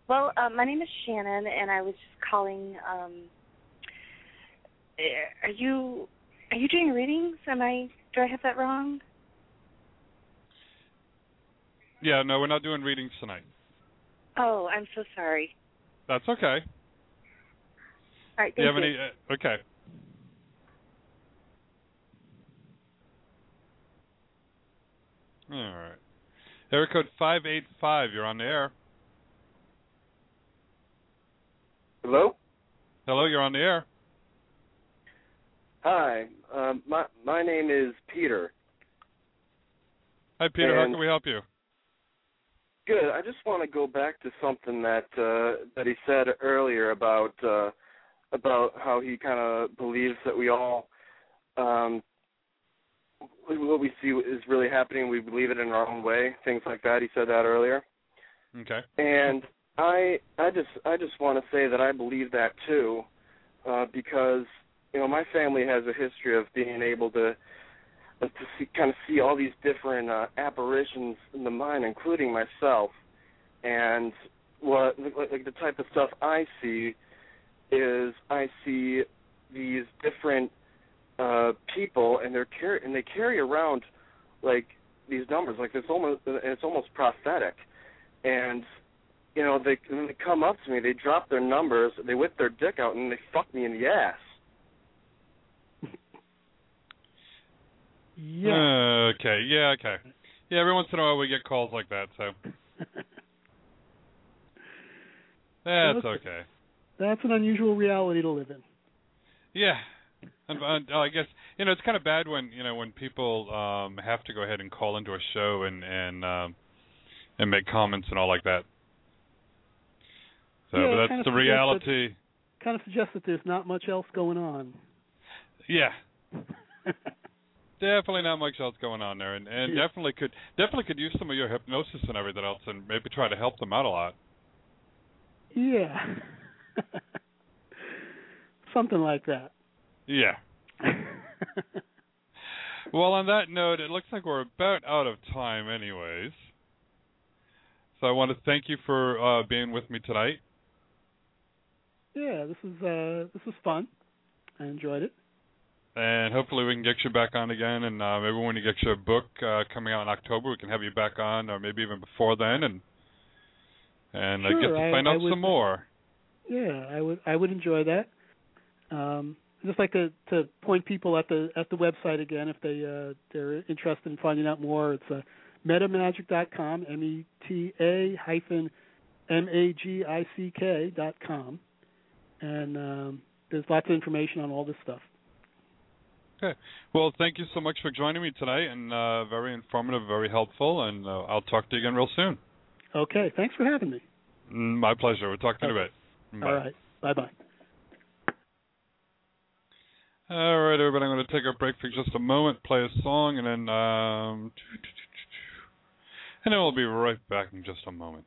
Well, uh, my name is Shannon, and I was just calling. Um, eh, are you are you doing readings? Am I? Do I have that wrong? Yeah, no, we're not doing readings tonight. Oh, I'm so sorry. That's okay. All right, thank Do you have you. any? Uh, okay. All right. Error code 585, you're on the air. Hello? Hello, you're on the air. Hi, um, my my name is Peter. Hi, Peter. And how can we help you? Good. I just want to go back to something that uh, that he said earlier about uh, about how he kind of believes that we all um, what we see is really happening. We believe it in our own way. Things like that. He said that earlier. Okay. And I I just I just want to say that I believe that too, uh, because you know my family has a history of being able to uh, to see, kind of see all these different uh, apparitions in the mind, including myself. And what like the type of stuff I see is I see these different uh people and they're car- and they carry around like these numbers. Like it's almost it's almost prophetic. And you know they when they come up to me they drop their numbers they whip their dick out and they fuck me in the ass Yeah. Uh, okay. Yeah. Okay. Yeah. Every once in a while we get calls like that, so that's Okay. That's an unusual reality to live in. Yeah. And, uh, I guess you know it's kind of bad when you know when people um have to go ahead and call into a show and and um and make comments and all like that. So, Yeah, but that's the suggests that- reality. Kind of suggests that there's not much else going on. Yeah. Definitely not much else going on there, and and Yeah. definitely could definitely could use some of your hypnosis and everything else, and maybe try to help them out a lot. Yeah. Something like that. Yeah. Well, on that note, it looks like we're about out of time, anyways. So I want to thank you for uh, being with me tonight. yeah, this is uh this was fun. I enjoyed it. And hopefully we can get you back on again, and uh, maybe when you get your book uh, coming out in October, we can have you back on, or maybe even before then, and and uh, get Sure, to I- find I out would- some more. Yeah, I would I would enjoy that. Um I'd just like to to point people at the at the website again if they uh they're interested in finding out more. It's uh meta-magick.com, M E T A hyphen M A G I C K dot com. And um there's lots of information on all this stuff. Okay. Well, thank you so much for joining me tonight, and uh, very informative, very helpful, and uh, I'll talk to you again real soon. Okay, thanks for having me. Mm, My pleasure. We'll talk to you in a bit. Bye. All right. Bye bye. All right, everybody. I'm going to take a break for just a moment, play a song, and then um, and then we'll be right back in just a moment.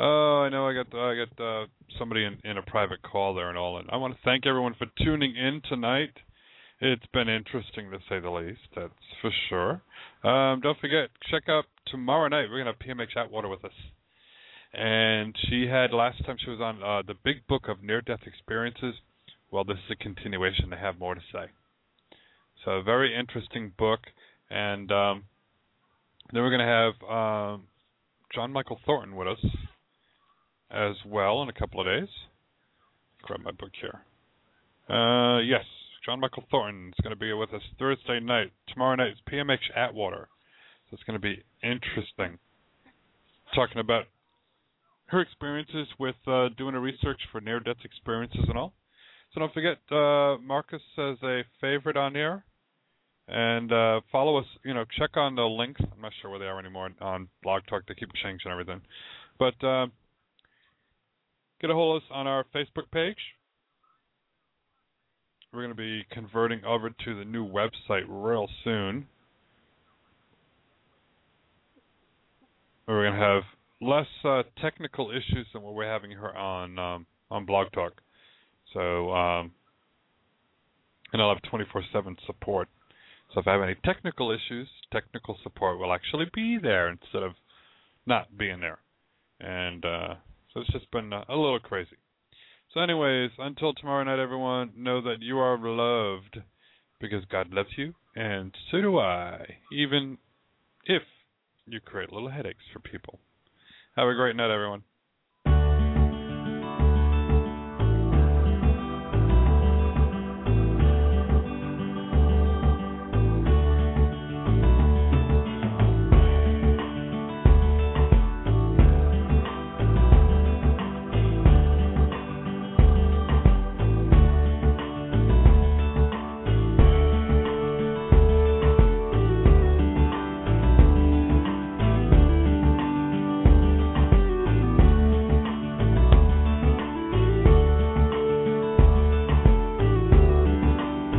Oh, I know. I got I got uh, somebody in, in a private call there and all, and I want to thank everyone for tuning in tonight. It's been interesting to say the least. That's for sure. Um, don't forget, check out tomorrow night. We're gonna have PMH Atwater with us, and she had last time she was on uh, the Big Book of Near Death Experiences. Well, this is a continuation. They have more to say. So, a very interesting book, and um, then we're gonna have um, John Michael Thornton with us as well in a couple of days. Grab my book here. Uh, yes, John Michael Thornton is going to be with us Thursday night. Tomorrow night is PMH Atwater. So it's going to be interesting. Talking about her experiences with uh, doing a research for near death experiences and all. So don't forget, uh, Marcus as a favorite on here. And uh, follow us, you know, check on the links. I'm not sure where they are anymore on Blog Talk. They keep changing everything. But uh, get a hold of us on our Facebook page. We're going to be converting over to the new website real soon. We're going to have less uh, technical issues than what we're having here on um, on Blog Talk. So, um, and I'll have 24/7 support. So if I have any technical issues, technical support will actually be there instead of not being there. And uh, so it's just been a, a little crazy. So, anyways, until tomorrow night, everyone, know that you are loved because God loves you, and so do I, even if you create little headaches for people. Have a great night, everyone.